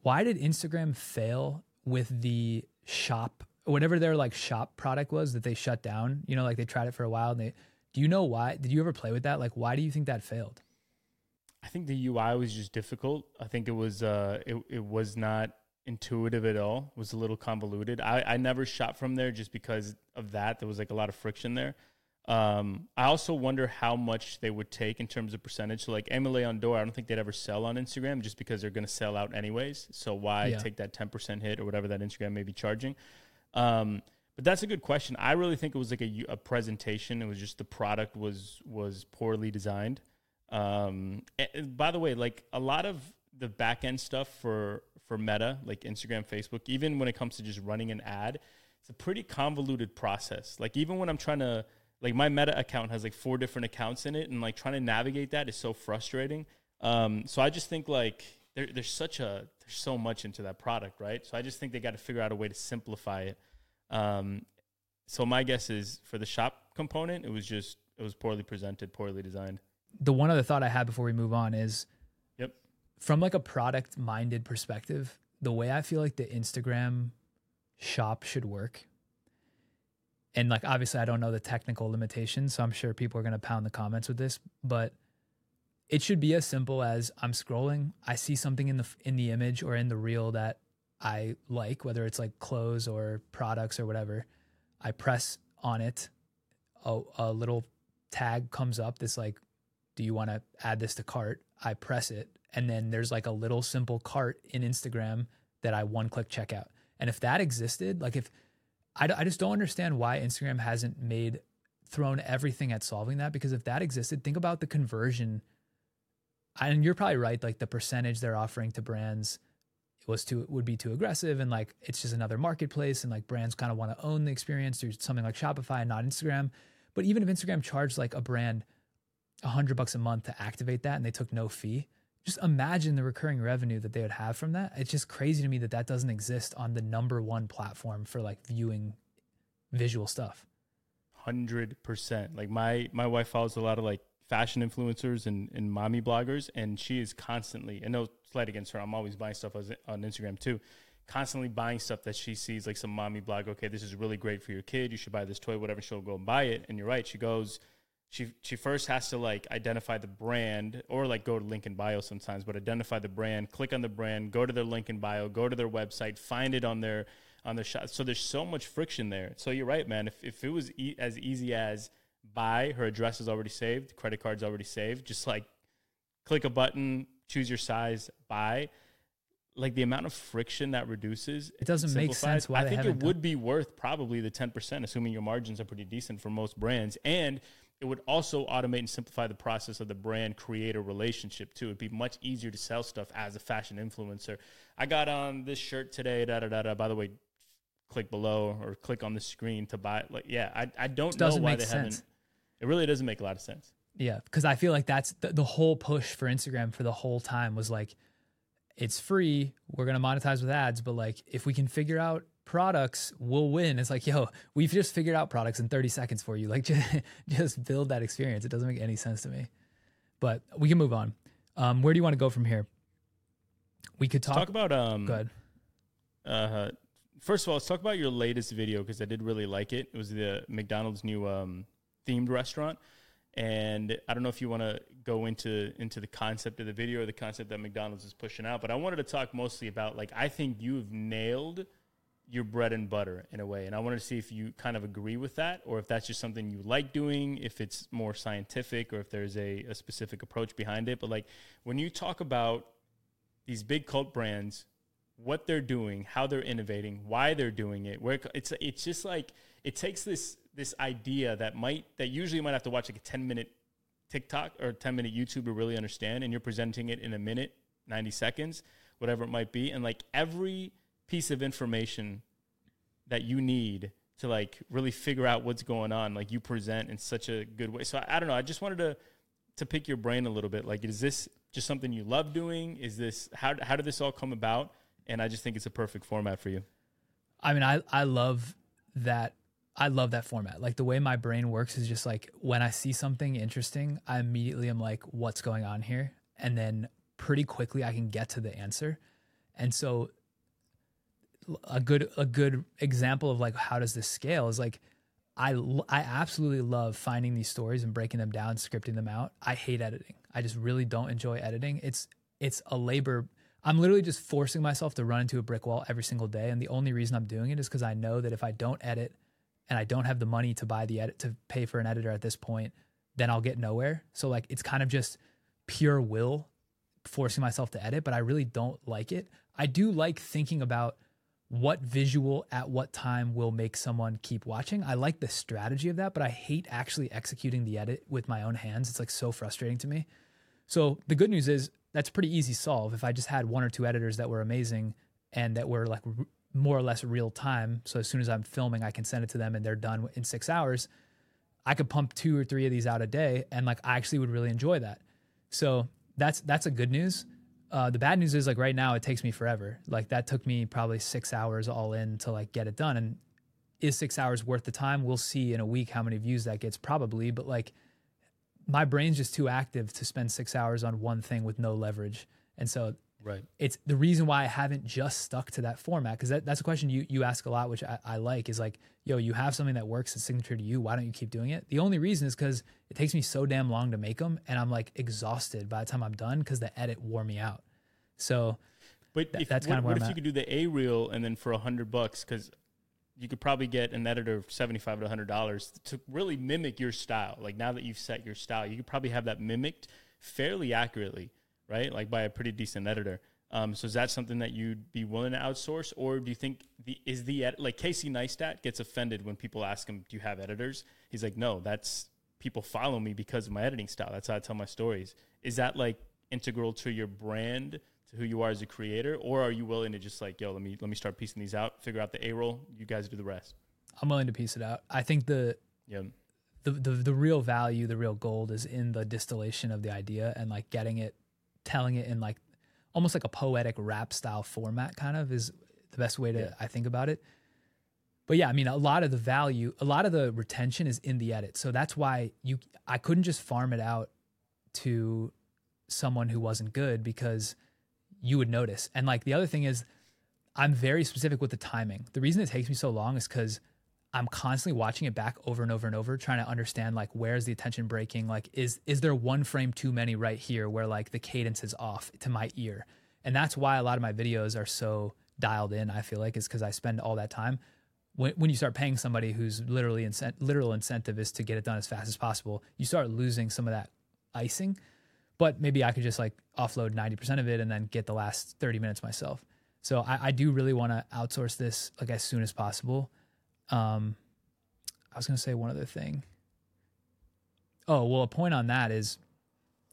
A: why did Instagram fail with the shop, whatever their like shop product was that they shut down? You know, like they tried it for a while and they do you know why? Did you ever play with that? Like, why do you think that failed?
B: I think the UI was just difficult. I think it was uh, it it was not intuitive at all. It was a little convoluted. I, I never shot from there just because of that. There was like a lot of friction there. Um, I also wonder how much they would take in terms of percentage. So like Aimé Leon Dore, I don't think they'd ever sell on Instagram just because they're going to sell out anyways. So why yeah. take that 10% hit or whatever that Instagram may be charging? Um, but that's a good question. I really think it was like a, a presentation. It was just the product was was poorly designed. Um, and by the way, like a lot of the back end stuff for for Meta, like Instagram, Facebook, even when it comes to just running an ad, it's a pretty convoluted process. Like even when I'm trying to like my Meta account has like four different accounts in it, and like trying to navigate that is so frustrating. Um, so I just think like there, there's such a there's so much into that product, right? So I just think they got to figure out a way to simplify it. Um, so my guess is for the shop component, it was just it was poorly presented, poorly designed.
A: The one other thought I had before we move on is,
B: yep,
A: from like a product minded perspective, the way I feel like the Instagram shop should work. And like obviously I don't know the technical limitations, so I'm sure people are going to pound the comments with this, but it should be as simple as I'm scrolling, I see something in the in the image or in the reel that I like, whether it's like clothes or products or whatever, I press on it, a, a little tag comes up that's like, do you want to add this to cart? I press it, and then there's like a little simple cart in Instagram that I one click checkout. And if that existed, like if I, I just don't understand why Instagram hasn't made thrown everything at solving that because if that existed, think about the conversion. And you're probably right, like the percentage they're offering to brands was too would be too aggressive and like it's just another marketplace and like brands kind of want to own the experience through something like Shopify and not Instagram. But even if Instagram charged like a brand a hundred bucks a month to activate that and they took no fee, just imagine the recurring revenue that they would have from that. It's just crazy to me that that doesn't exist on the number one platform for like viewing visual stuff.
B: Hundred percent. Like my my wife follows a lot of like fashion influencers and, and mommy bloggers, and she is constantly, and no slight against her, I'm always buying stuff on Instagram too, constantly buying stuff that she sees, like some mommy blog, okay, this is really great for your kid, you should buy this toy, whatever, she'll go and buy it. And you're right, she goes, she she first has to like identify the brand or like go to link in bio sometimes, but identify the brand, click on the brand, go to their link in bio, go to their website, find it on their on their shop. So there's so much friction there. So you're right, man. If if it was e- as easy as buy, her address is already saved, credit card's already saved. Just like click a button, choose your size, buy. like the amount of friction that reduces
A: It doesn't make sense why
B: I think it would be worth probably the 10% assuming your margins are pretty decent for most brands and it would also automate and simplify the process of the brand creator relationship too it'd be much easier to sell stuff as a fashion influencer i got on this shirt today da da da da by the way click below or click on the screen to buy like yeah i, I don't know why they
A: sense.
B: haven't it really doesn't make a lot of sense
A: Yeah, because I feel like that's the, the whole push for Instagram for the whole time was like, it's free. We're gonna monetize with ads, but like if we can figure out products, we'll win. It's like, yo, we've just figured out products in 30 seconds for you. Like, just, just build that experience. It doesn't make any sense to me. But we can move on. Um, where do you want to go from here? We could talk.
B: talk about um
A: go ahead.
B: uh first of all let's talk about your latest video because i did really like it it was the mcdonald's new um themed restaurant. And i don't know if you want to go into into the concept of the video or the concept that mcdonald's is pushing out but i wanted to talk mostly about like i think you've nailed your bread and butter in a way and i wanted to see if you kind of agree with that or if that's just something you like doing if it's more scientific or if there's a, a specific approach behind it. But like when you talk about these big cult brands what they're doing, how they're innovating, why they're doing it. Where it's it's just like it takes this this idea that might that usually you might have to watch like a 10 minute TikTok or 10 minute YouTube to really understand and you're presenting it in a minute, 90 seconds, whatever it might be and like every piece of information that you need to like really figure out what's going on like you present in such a good way. So I, I don't know, I just wanted to to pick your brain a little bit. Like is this just something you love doing? Is this how how did this all come about? And I just think it's a perfect format for you.
A: I mean, I I love that. I love that format. Like the way my brain works is just like when I see something interesting, I immediately am like, "What's going on here?" And then pretty quickly I can get to the answer. And so, a good a good example of like how does this scale is like I, I absolutely love finding these stories and breaking them down, scripting them out. I hate editing. I just really don't enjoy editing. It's it's a labor I'm literally just forcing myself to run into a brick wall every single day. And the only reason I'm doing it is because I know that if I don't edit and I don't have the money to buy the edit to pay for an editor at this point, then I'll get nowhere. So like it's kind of just pure will forcing myself to edit, but I really don't like it. I do like thinking about what visual at what time will make someone keep watching. I like the strategy of that, but I hate actually executing the edit with my own hands. It's like so frustrating to me. So the good news is that's pretty easy solve. If I just had one or two editors that were amazing and that were like more or less real time, so as soon as I'm filming, I can send it to them and they're done in six hours. I could pump two or three of these out a day, and like I actually would really enjoy that. So that's that's a good news. Uh, the bad news is like right now it takes me forever. Like that took me probably six hours all in to like get it done. And is six hours worth the time? We'll see in a week how many views that gets probably, but like my brain's just too active to spend six hours on one thing with no leverage. And so
B: Right.
A: it's the reason why I haven't just stuck to that format because that, that's a question you you ask a lot, which I, I like is like, yo, you have something that works that's signature to you. Why don't you keep doing it? The only reason is because it takes me so damn long to make them, and I'm like exhausted by the time I'm done because the edit wore me out. So
B: But
A: Th-
B: if,
A: that's
B: what,
A: kind of
B: what
A: where
B: if
A: I'm
B: you
A: at.
B: could do the A reel and then for a hundred bucks because you could probably get an editor for seventy five to hundred dollars to really mimic your style. Like now that you've set your style, you could probably have that mimicked fairly accurately, right? Like by a pretty decent editor. Um, so is that something that you'd be willing to outsource, or do you think the is the ed- like Casey Neistat gets offended when people ask him, "Do you have editors?" He's like, "No, that's people follow me because of my editing style. That's how I tell my stories." Is that like integral to your brand, to who you are as a creator, or are you willing to just like, "Yo, let me let me start piecing these out, figure out the A roll, you guys do the rest."
A: I'm willing to piece it out. I think the
B: Yeah,
A: the, the the real value, the real gold is in the distillation of the idea and like getting it, telling it in like almost like a poetic rap style format kind of is the best way to
B: Yeah.
A: I think about it. But yeah, I mean a lot of the value, a lot of the retention is in the edit. So that's why you I couldn't just farm it out to someone who wasn't good because you would notice. And like the other thing is I'm very specific with the timing. The reason it takes me so long is cuz I'm constantly watching it back over and over and over, trying to understand like where's the attention breaking. Like, is is there one frame too many right here where like the cadence is off to my ear? And that's why a lot of my videos are so dialed in. I feel like is because I spend all that time. When when you start paying somebody whose literally incent, literal incentive is to get it done as fast as possible, you start losing some of that icing. But maybe I could just like offload 90% of it and then get the last 30 minutes myself. So I, I do really want to outsource this like as soon as possible. Um, I was going to say one other thing. Oh, well, a point on that is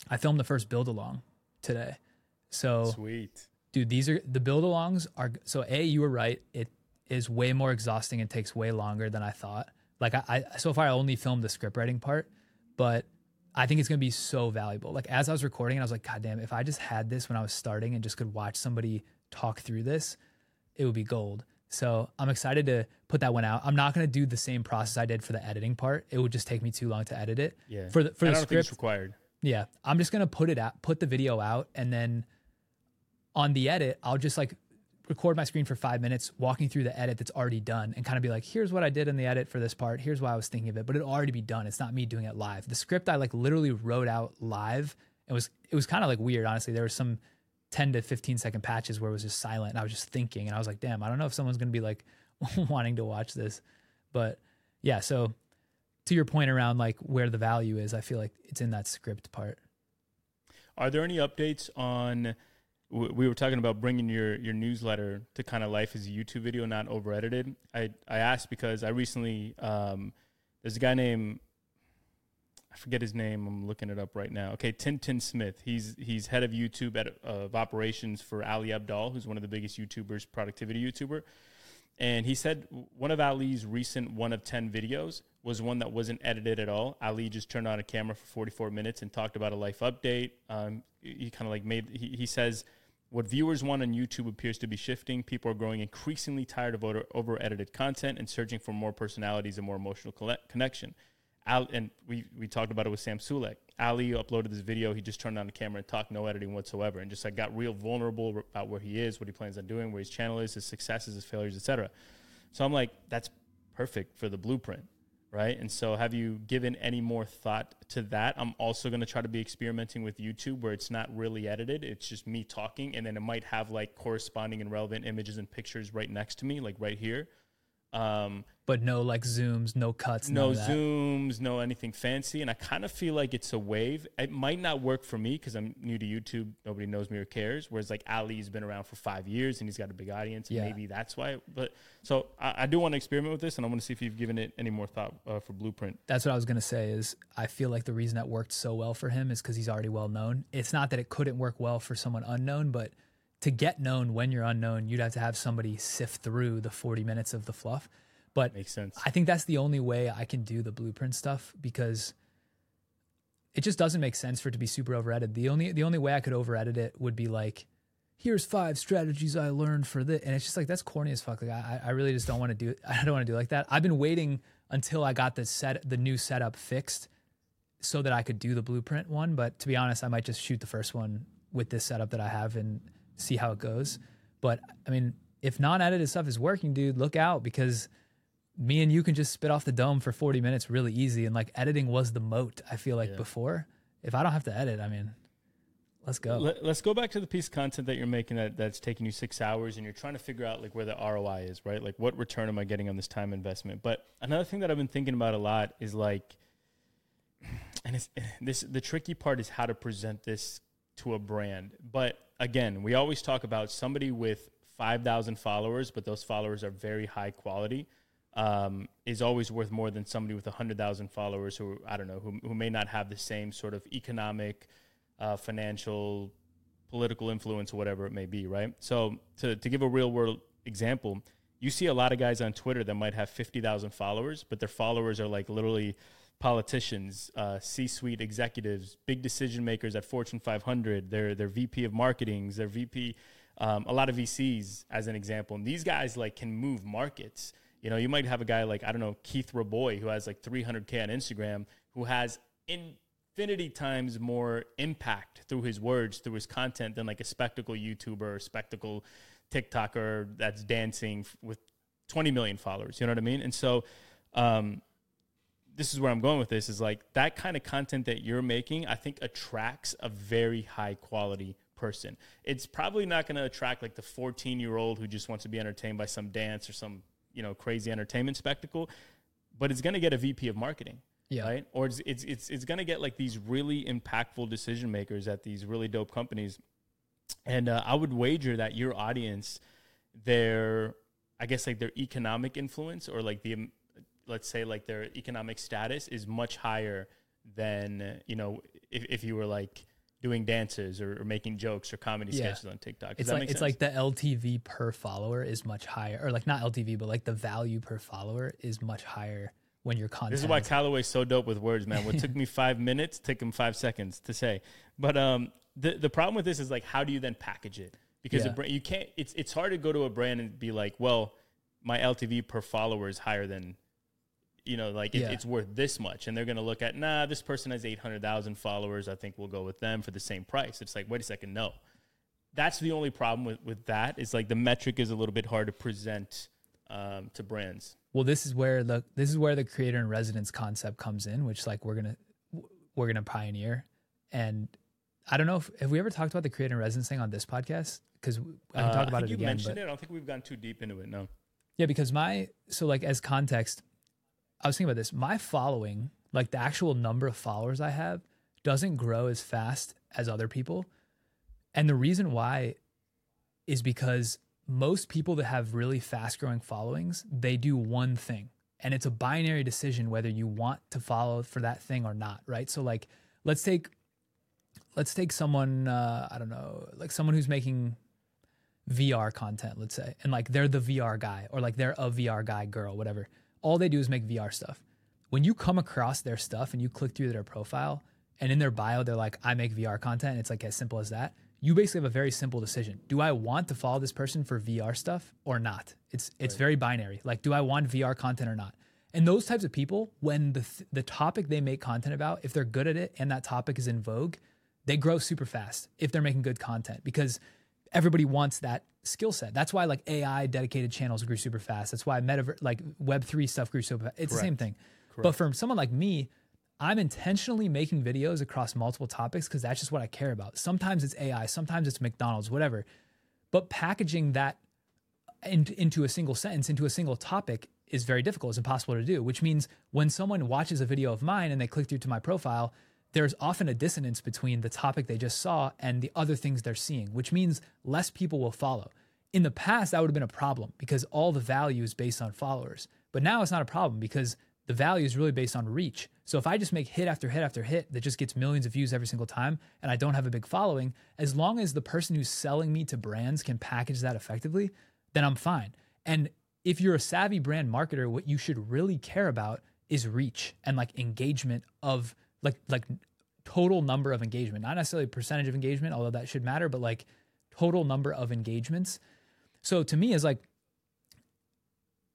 A: I filmed the first build along today. So
B: Sweet.
A: dude, these are the build alongs are so a you were right. It is way more exhausting and takes way longer than I thought. Like I, I so far I only filmed the script writing part, but I think it's gonna be so valuable. Like as I was recording, and I was like, God damn, if I just had this when I was starting and just could watch somebody talk through this, it would be gold. So I'm excited to put that one out. I'm not gonna do the same process I did for the editing part. It would just take me too long to edit it.
B: Yeah.
A: For the for
B: I
A: the
B: don't think it's
A: script,
B: required.
A: yeah, I'm just gonna put it out, put the video out, and then on the edit, I'll just like record my screen for five minutes, walking through the edit that's already done, and kind of be like, here's what I did in the edit for this part. Here's why I was thinking of it, but it already be done. It's not me doing it live. The script I like literally wrote out live. It was it was kind of like weird, honestly. There was some 10 to 15 second patches where it was just silent, and I was just thinking, and I was like, damn, I don't know if someone's gonna be like wanting to watch this, but yeah. So to your point around like where the value is, I feel like it's in that script part.
B: Are there any updates on? We were talking about bringing your your newsletter to kind of life as a YouTube video, not over edited. I I asked because I recently um, there's a guy named I forget his name. I'm looking it up right now. Okay, Tintin Smith. He's he's head of YouTube at, of operations for Ali Abdaal, who's one of the biggest YouTubers, productivity YouTuber. And he said one of Ali's recent one of 10 videos was one that wasn't edited at all. Ali just turned on a camera for 44 minutes and talked about a life update. Um, he kind of like made, he, he says, what viewers want on YouTube appears to be shifting. People are growing increasingly tired of over edited content and searching for more personalities and more emotional connection. Al, and we, we talked about it with Sam Sulek. Ali uploaded this video. He just turned on the camera and talked no editing whatsoever, and just like got real vulnerable about where he is, what he plans on doing, where his channel is, his successes, his failures, etc. So I'm like, that's perfect for the blueprint, right? And so, have you given any more thought to that? I'm also going to try to be experimenting with YouTube, where it's not really edited; it's just me talking, and then it might have like corresponding and relevant images and pictures right next to me, like right here. Um,
A: But no like zooms, no cuts,
B: no
A: that.
B: zooms, no anything fancy. And I kind of feel like it's a wave. It might not work for me because I'm new to YouTube. Nobody knows me or cares. Whereas like Ali's been around for five years and he's got a big audience. And
A: Yeah.
B: maybe that's why. But so I, I do want to experiment with this and I want to see if you've given it any more thought uh, for Blueprint.
A: That's what I was gonna say. Is I feel like the reason that worked so well for him is because he's already well known. It's not that it couldn't work well for someone unknown, but to get known when you're unknown, you'd have to have somebody sift through the 40 minutes of the fluff. But
B: Makes sense.
A: I think that's the only way I can do the blueprint stuff because it just doesn't make sense for it to be super over edited. The only the only way I could over edit it would be like, here's five strategies I learned for this, and it's just like that's corny as fuck. Like I, I really just don't want to do it. I don't want to do it like that. I've been waiting until I got the set the new setup fixed so that I could do the blueprint one. But to be honest, I might just shoot the first one with this setup that I have and see how it goes. But I mean, if non-edited stuff is working, dude, look out because me and you can just spit off the dome for 40 minutes really easy and like editing was the moat i feel like
B: Yeah.
A: before if i don't have to edit i mean let's go
B: Let, us go back to the piece of content that you're making that, that's taking you six hours and you're trying to figure out like where the ROI is, right? Like what return am I getting on this time investment? But another thing that I've been thinking about a lot is like, and it's this the tricky part is how to present this to a brand. But again, we always talk about somebody with 5,000 followers, but those followers are very high quality. Um, is always worth more than somebody with 100,000 followers who, I don't know, who, who may not have the same sort of economic, uh, financial, political influence or whatever it may be, right? So to, to give a real world example, you see a lot of guys on Twitter that might have 50,000 followers, but their followers are like literally politicians, uh, C-suite executives, big decision makers at Fortune 500. They're, they're VP of marketings, they're VP, um, a lot of VCs as an example. And these guys like can move markets. You know, you might have a guy like, I don't know, Keith Rabois, who has like 300K on Instagram, who has infinity times more impact through his words, through his content than like a spectacle YouTuber or spectacle TikToker that's dancing with 20 million followers. You know what I mean? And so, um, this is where I'm going with this is like that kind of content that you're making, I think attracts a very high quality person. It's probably not going to attract like the 14 year old who just wants to be entertained by some dance or some, you know, crazy entertainment spectacle, but it's going to get a VP of marketing,
A: Yeah.
B: right? Or it's it's it's, it's going to get like these really impactful decision makers at these really dope companies. And uh, I would wager that your audience, their I guess like their economic influence or like the let's say like their economic status is much higher than you know if, if you were like doing dances or, or making jokes or comedy
A: Yeah.
B: sketches on TikTok. Does
A: It's
B: that
A: like it's
B: sense?
A: like the LTV per follower is much higher, or like not LTV, but like the value per follower is much higher when your content.
B: This is why Kallaway's so dope with words, man. What took me five minutes took him five seconds to say. But um, the the problem with this is like, how do you then package it? Because a
A: Yeah.
B: brand, you can't. It's it's hard to go to a brand and be like, well, my LTV per follower is higher than, you know, like it,
A: Yeah.
B: it's worth this much, and they're gonna look at, nah, this person has eight hundred thousand followers. I think we'll go with them for the same price. It's like, wait a second, no. That's the only problem with with that. Is like the metric is a little bit hard to present um, to brands.
A: well, this is where the this is where the creator in residence concept comes in, which like we're gonna we're gonna pioneer. And I don't know if have we ever talked about the creator in residence thing on this podcast because I can
B: Uh,
A: talk about
B: think
A: it
B: you
A: again.
B: mentioned
A: but-
B: it. I don't think we've gone too deep into it. No.
A: Yeah, because my so like as context, I was thinking about this. My following, like the actual number of followers I have, doesn't grow as fast as other people. And the reason why is because most people that have really fast growing followings, they do one thing. And it's a binary decision whether you want to follow for that thing or not, right? So like let's take let's take someone uh, I don't know, like someone who's making VR content, let's say, and like they're the VR guy or like they're a VR guy, girl, whatever. All they do is make VR stuff. When you come across their stuff and you click through their profile and in their bio, they're like, I make VR content. It's like as simple as that. You basically have a very simple decision. Do I want to follow this person for VR stuff or not? It's it's very binary. Like, do I want VR content or not? And those types of people, when the th- the topic they make content about, if they're good at it and that topic is in vogue, they grow super fast if they're making good content because everybody wants that skill set. That's why like AI dedicated channels grew super fast. That's why metaverse like web 3 stuff grew so fast. It's the same thing. But for someone like me, I'm intentionally making videos across multiple topics because that's just what I care about. Sometimes it's AI, sometimes it's McDonald's, whatever. But packaging that in, into a single sentence, into a single topic is very difficult. It's impossible to do, which means when someone watches a video of mine and they click through to my profile, there's often a dissonance between the topic they just saw and the other things they're seeing, which means less people will follow. In the past, that would have been a problem because all the value is based on followers. But now it's not a problem because the value is really based on reach. So if I just make hit after hit after hit that just gets millions of views every single time and I don't have a big following, as long as the person who's selling me to brands can package that effectively, then I'm fine. And if you're a savvy brand marketer, what you should really care about is reach and like engagement of like like total number of engagement, not necessarily percentage of engagement, although that should matter, but like total number of engagements. So to me, is like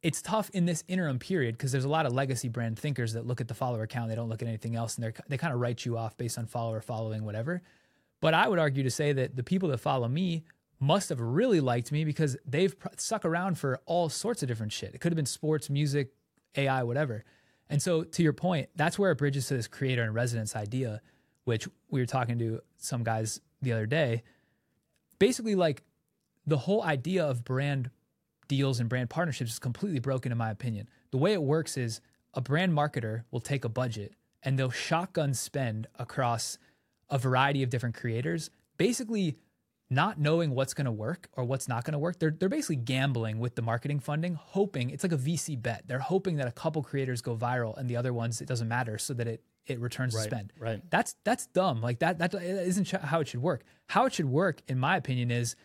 A: it's tough in this interim period because there's a lot of legacy brand thinkers that look at the follower count, they don't look at anything else, and they they kind of write you off based on follower following whatever. But I would argue to say that the people that follow me must have really liked me because they've pr- stuck around for all sorts of different shit. It could have been sports, music, AI, whatever. And so, to your point, that's where it bridges to this creator in residence idea, which we were talking to some guys the other day. Basically, like the whole idea of brand deals and brand partnerships is completely broken, in my opinion. The way it works is a brand marketer will take a budget and they'll shotgun spend across a variety of different creators, basically not knowing what's going to work or what's not going to work. They're, they're basically gambling with the marketing funding, hoping it's like a VC bet. They're hoping that a couple creators go viral and the other ones, it doesn't matter so that it, it returns to spend.
B: right.
A: That's, that's dumb. Like that, that isn't how it should work. How it should work, in my opinion, is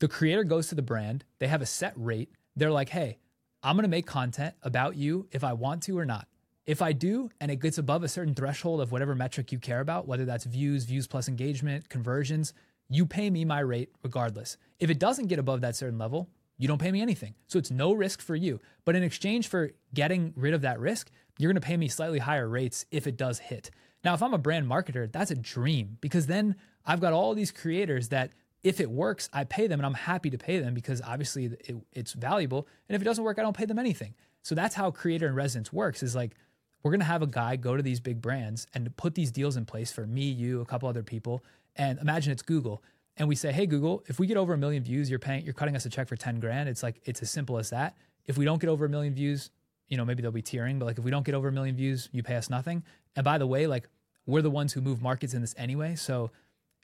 A: the creator goes to the brand, they have a set rate. They're like, hey, I'm going to make content about you if I want to or not. If I do, and it gets above a certain threshold of whatever metric you care about, whether that's views, views plus engagement, conversions, you pay me my rate regardless. If it doesn't get above that certain level, you don't pay me anything. So it's no risk for you. But in exchange for getting rid of that risk, you're going to pay me slightly higher rates if it does hit. Now, if I'm a brand marketer, that's a dream because then I've got all these creators that if it works, I pay them and I'm happy to pay them because obviously it, it's valuable. And if it doesn't work, I don't pay them anything. So that's how creator in residence works is like, we're going to have a guy go to these big brands and put these deals in place for me, you, a couple other people. And imagine it's Google. And we say, hey, Google, if we get over a million views, you're paying, you're cutting us a check for 10 grand. It's like, it's as simple as that. If we don't get over a million views, you know, maybe there'll be tiering, but like if we don't get over a million views, you pay us nothing. And by the way, like we're the ones who move markets in this anyway. So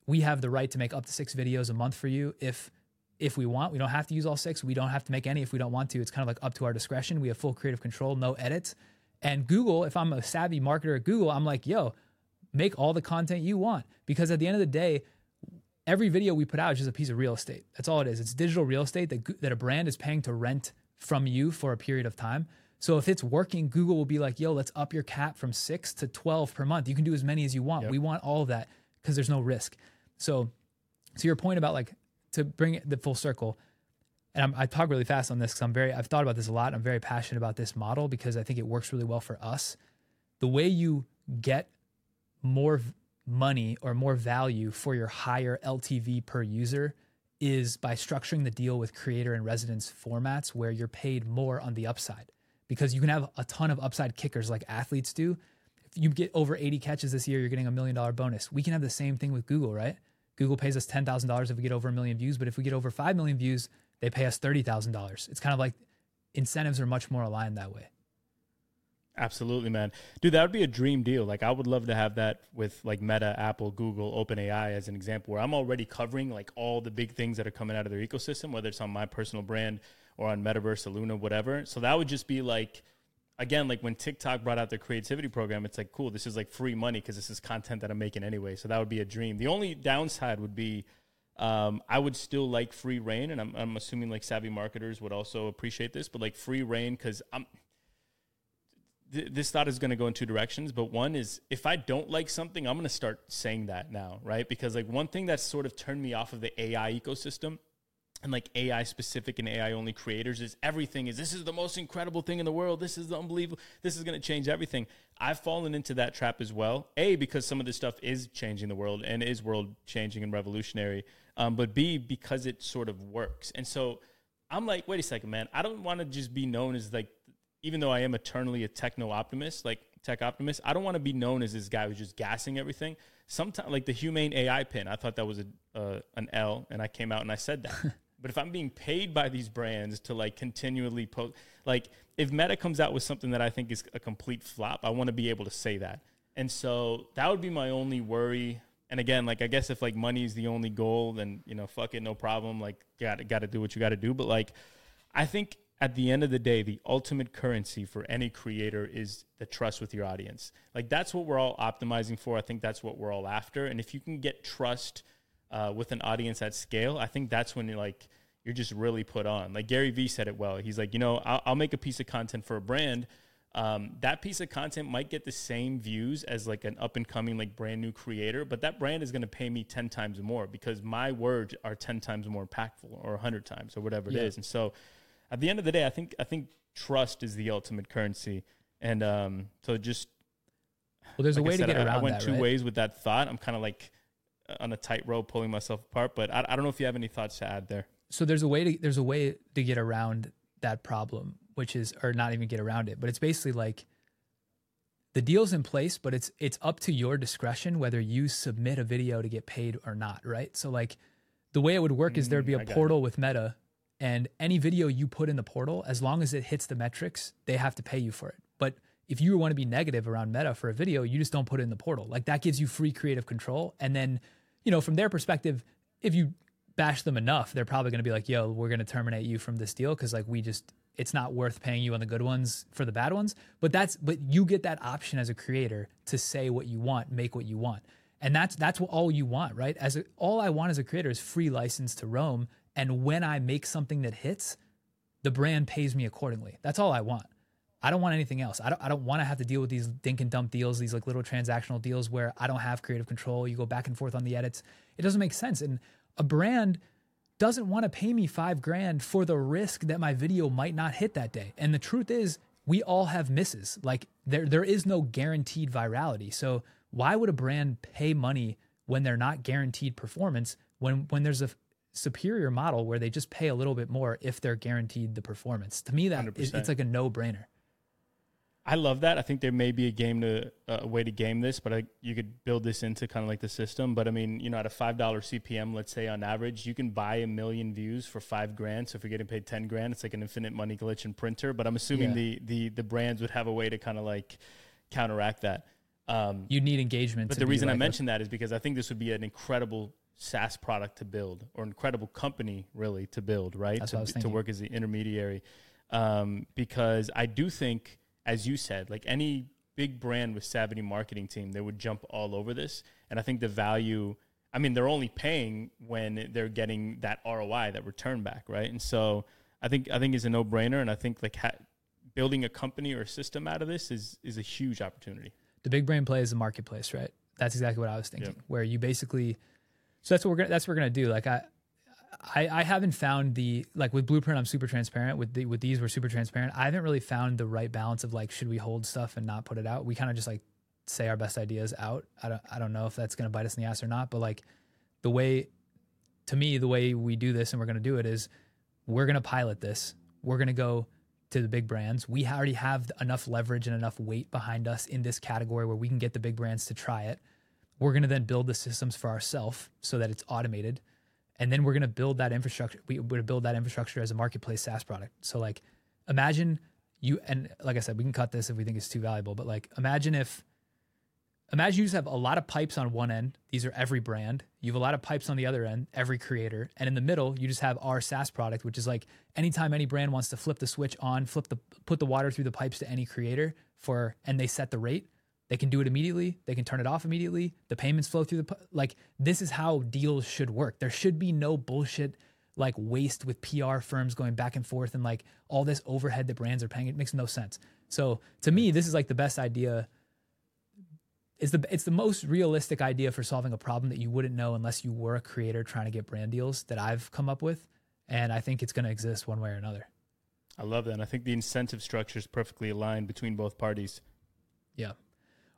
A: we have the right to make up to six videos a month for you if if we want. We don't have to use all six. We don't have to make any if we don't want to. It's kind of like up to our discretion. We have full creative control, no edits. And Google, if I'm a savvy marketer at Google, I'm like, yo, make all the content you want. Because at the end of the day, every video we put out is just a piece of real estate. That's all it is. It's digital real estate that, that a brand is paying to rent from you for a period of time. So if it's working, Google will be like, yo, let's up your cap from six to 12 per month. You can do as many as you want. Yep. We want all of that because there's no risk. So, to your point about like to bring it the full circle, and I'm, i talk really fast on this because I'm very, I've thought about this a lot. I'm very passionate about this model because I think it works really well for us. The way you get more money or more value for your higher LTV per user is by structuring the deal with creator and residence formats where you're paid more on the upside because you can have a ton of upside kickers like athletes do. If you get over 80 catches this year, you're getting a million dollar bonus. We can have the same thing with Google, right? Google pays us $10,000 if we get over a million views, but if we get over 5 million views, they pay us $30,000. It's kind of like incentives are much more aligned that way.
B: Absolutely, man. Dude, that would be a dream deal. Like I would love to have that with like Meta, Apple, Google, OpenAI as an example where I'm already covering like all the big things that are coming out of their ecosystem, whether it's on my personal brand or on Metaverse, Luna, whatever. So that would just be like again, like when TikTok brought out their creativity program, it's like cool, this is like free money because this is content that I'm making anyway. So that would be a dream. The only downside would be um, I would still like free reign, and I'm, I'm assuming like savvy marketers would also appreciate this, but like free reign because I'm this thought is going to go in two directions but one is if i don't like something i'm going to start saying that now right? Because like one thing that's sort of turned me off of the ai ecosystem and like ai specific and ai only creators is everything is this is the most incredible thing in the world. This is the unbelievable this is going to change everything. I've fallen into that trap as well a because some of this stuff is changing the world and is world changing and revolutionary um, but b because it sort of works. And so i'm like wait a second man. I don't want to just be known as like even though I am eternally a techno optimist, like tech optimist, I don't want to be known as this guy who's just gassing everything. Sometimes, like the humane AI pin, I thought that was a uh, an L, and I came out and I said that. but if I'm being paid by these brands to like continually post, like if Meta comes out with something that I think is a complete flop, I want to be able to say that. And so that would be my only worry. And again, like I guess if like money is the only goal, then you know, fuck it, no problem. Like, got got to do what you got to do. But like, I think at the end of the day, the ultimate currency for any creator is the trust with your audience. Like that's what we're all optimizing for. I think that's what we're all after. And if you can get trust uh, with an audience at scale, I think that's when you're like you're just really put on. Like Gary Vee said it well. He's like, you know, I'll, I'll make a piece of content for a brand. Um, that piece of content might get the same views as like an up and coming like brand new creator, but that brand is going to pay me ten times more because my words are ten times more impactful or hundred times or whatever it yeah. is. And so at the end of the day, I think I think trust is the ultimate currency, and um, so just
A: well, there's like a way said, to get I, around.
B: I went
A: that,
B: two
A: right?
B: ways with that thought. I'm kind of like on a tightrope, pulling myself apart. But I, I don't know if you have any thoughts to add there.
A: So there's a way to there's a way to get around that problem, which is or not even get around it, but it's basically like the deal's in place, but it's it's up to your discretion whether you submit a video to get paid or not, right? So like the way it would work is there'd be a mm, portal with Meta and any video you put in the portal, as long as it hits the metrics, they have to pay you for it. But if you want to be negative around Meta for a video, you just don't put it in the portal. Like that gives you free creative control. And then, you know, from their perspective, if you bash them enough, they're probably going to be like, yo, we're going to terminate you from this deal because like we just, it's not worth paying you on the good ones for the bad ones. But that's, but you get that option as a creator to say what you want, make what you want. And that's, that's all you want, right? As a, all I want as a creator is free license to roam and when I make something that hits, the brand pays me accordingly. That's all I want. I don't want anything else. I don't, I don't want to have to deal with these dink and dump deals, these like little transactional deals where I don't have creative control. You go back and forth on the edits. It doesn't make sense. And a brand doesn't want to pay me five grand for the risk that my video might not hit that day. And the truth is, we all have misses. Like there, there is no guaranteed virality. So why would a brand pay money when they're not guaranteed performance? When when there's a superior model where they just pay a little bit more if they're guaranteed the performance. To me, that is, it's like a no brainer.
B: I love that. I think there may be a game to a way to game this, but I, you could build this into kind of like the system. But I mean, you know, at a five dollar CPM, let's say on average, you can buy a million views for five grand. So if you're getting paid ten grand, it's like an infinite money glitch in printer. But I'm assuming
A: Yeah.
B: the the the brands would have a way to kind of like counteract that. Um,
A: You need engagement.
B: but the reason I
A: like a-
B: mentioned that is because I think this would be an incredible SaaS product to build, or incredible company really to build, right?
A: That's
B: to,
A: what I was
B: to work as the intermediary, um, because I do think, as you said, like any big brand with savvy marketing team, they would jump all over this, and I think the value. I mean, they're only paying when they're getting that ROI, that return back, right? And so I think I think it's a no brainer, and I think like ha- building a company or a system out of this is is a huge opportunity.
A: the big brain play is the marketplace, right? That's exactly what I was thinking.
B: Yep.
A: Where you basically, so that's what we're gonna that's what we're gonna do. Like I, I, I haven't found the like with Blueprint. I'm super transparent with the with these. We're super transparent. I haven't really found the right balance of like should we hold stuff and not put it out. We kind of just like say our best ideas out. I don't I don't know if that's gonna bite us in the ass or not. But like the way, to me, the way we do this and we're gonna do it is we're gonna pilot this. We're gonna go to the big brands. We already have enough leverage and enough weight behind us in this category where we can get the big brands to try it. We're going to then build the systems for ourselves so that it's automated. And then we're going to build that infrastructure. We would build that infrastructure as a marketplace SaaS product. So like imagine you, and like I said, we can cut this if we think it's too valuable, but like imagine if, imagine you just have a lot of pipes on one end. These are every brand. You have a lot of pipes on the other end, every creator. And in the middle, you just have our SaaS product, which is like anytime any brand wants to flip the switch on, flip the put the water through the pipes to any creator for and they set the rate, they can do it immediately. They can turn it off immediately. The payments flow through the like this is how deals should work. There should be no bullshit like waste with PR firms going back and forth and like all this overhead that brands are paying. It makes no sense. So to me, this is like the best idea it's the it's the most realistic idea for solving a problem that you wouldn't know unless you were a creator trying to get brand deals that I've come up with, and I think it's going to exist one way or another.
B: I love that. And I think the incentive structure is perfectly aligned between both parties.
A: Yeah.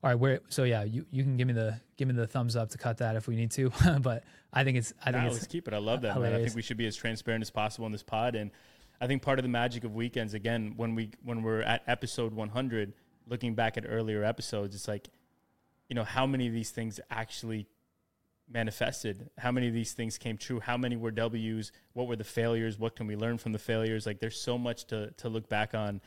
A: All right. Where so yeah, you, you can give me the give me the thumbs up to cut that if we need to, but I think it's I think
B: Nah,
A: it's
B: let's keep it. I love that, man. I think we should be as transparent as possible in this pod. And I think part of the magic of weekends, again, when we when we're at episode 100, looking back at earlier episodes, it's like, you know, how many of these things actually manifested? How many of these things came true? How many were W's? What were the failures? What can we learn from the failures? Like, there's so much to to look back on.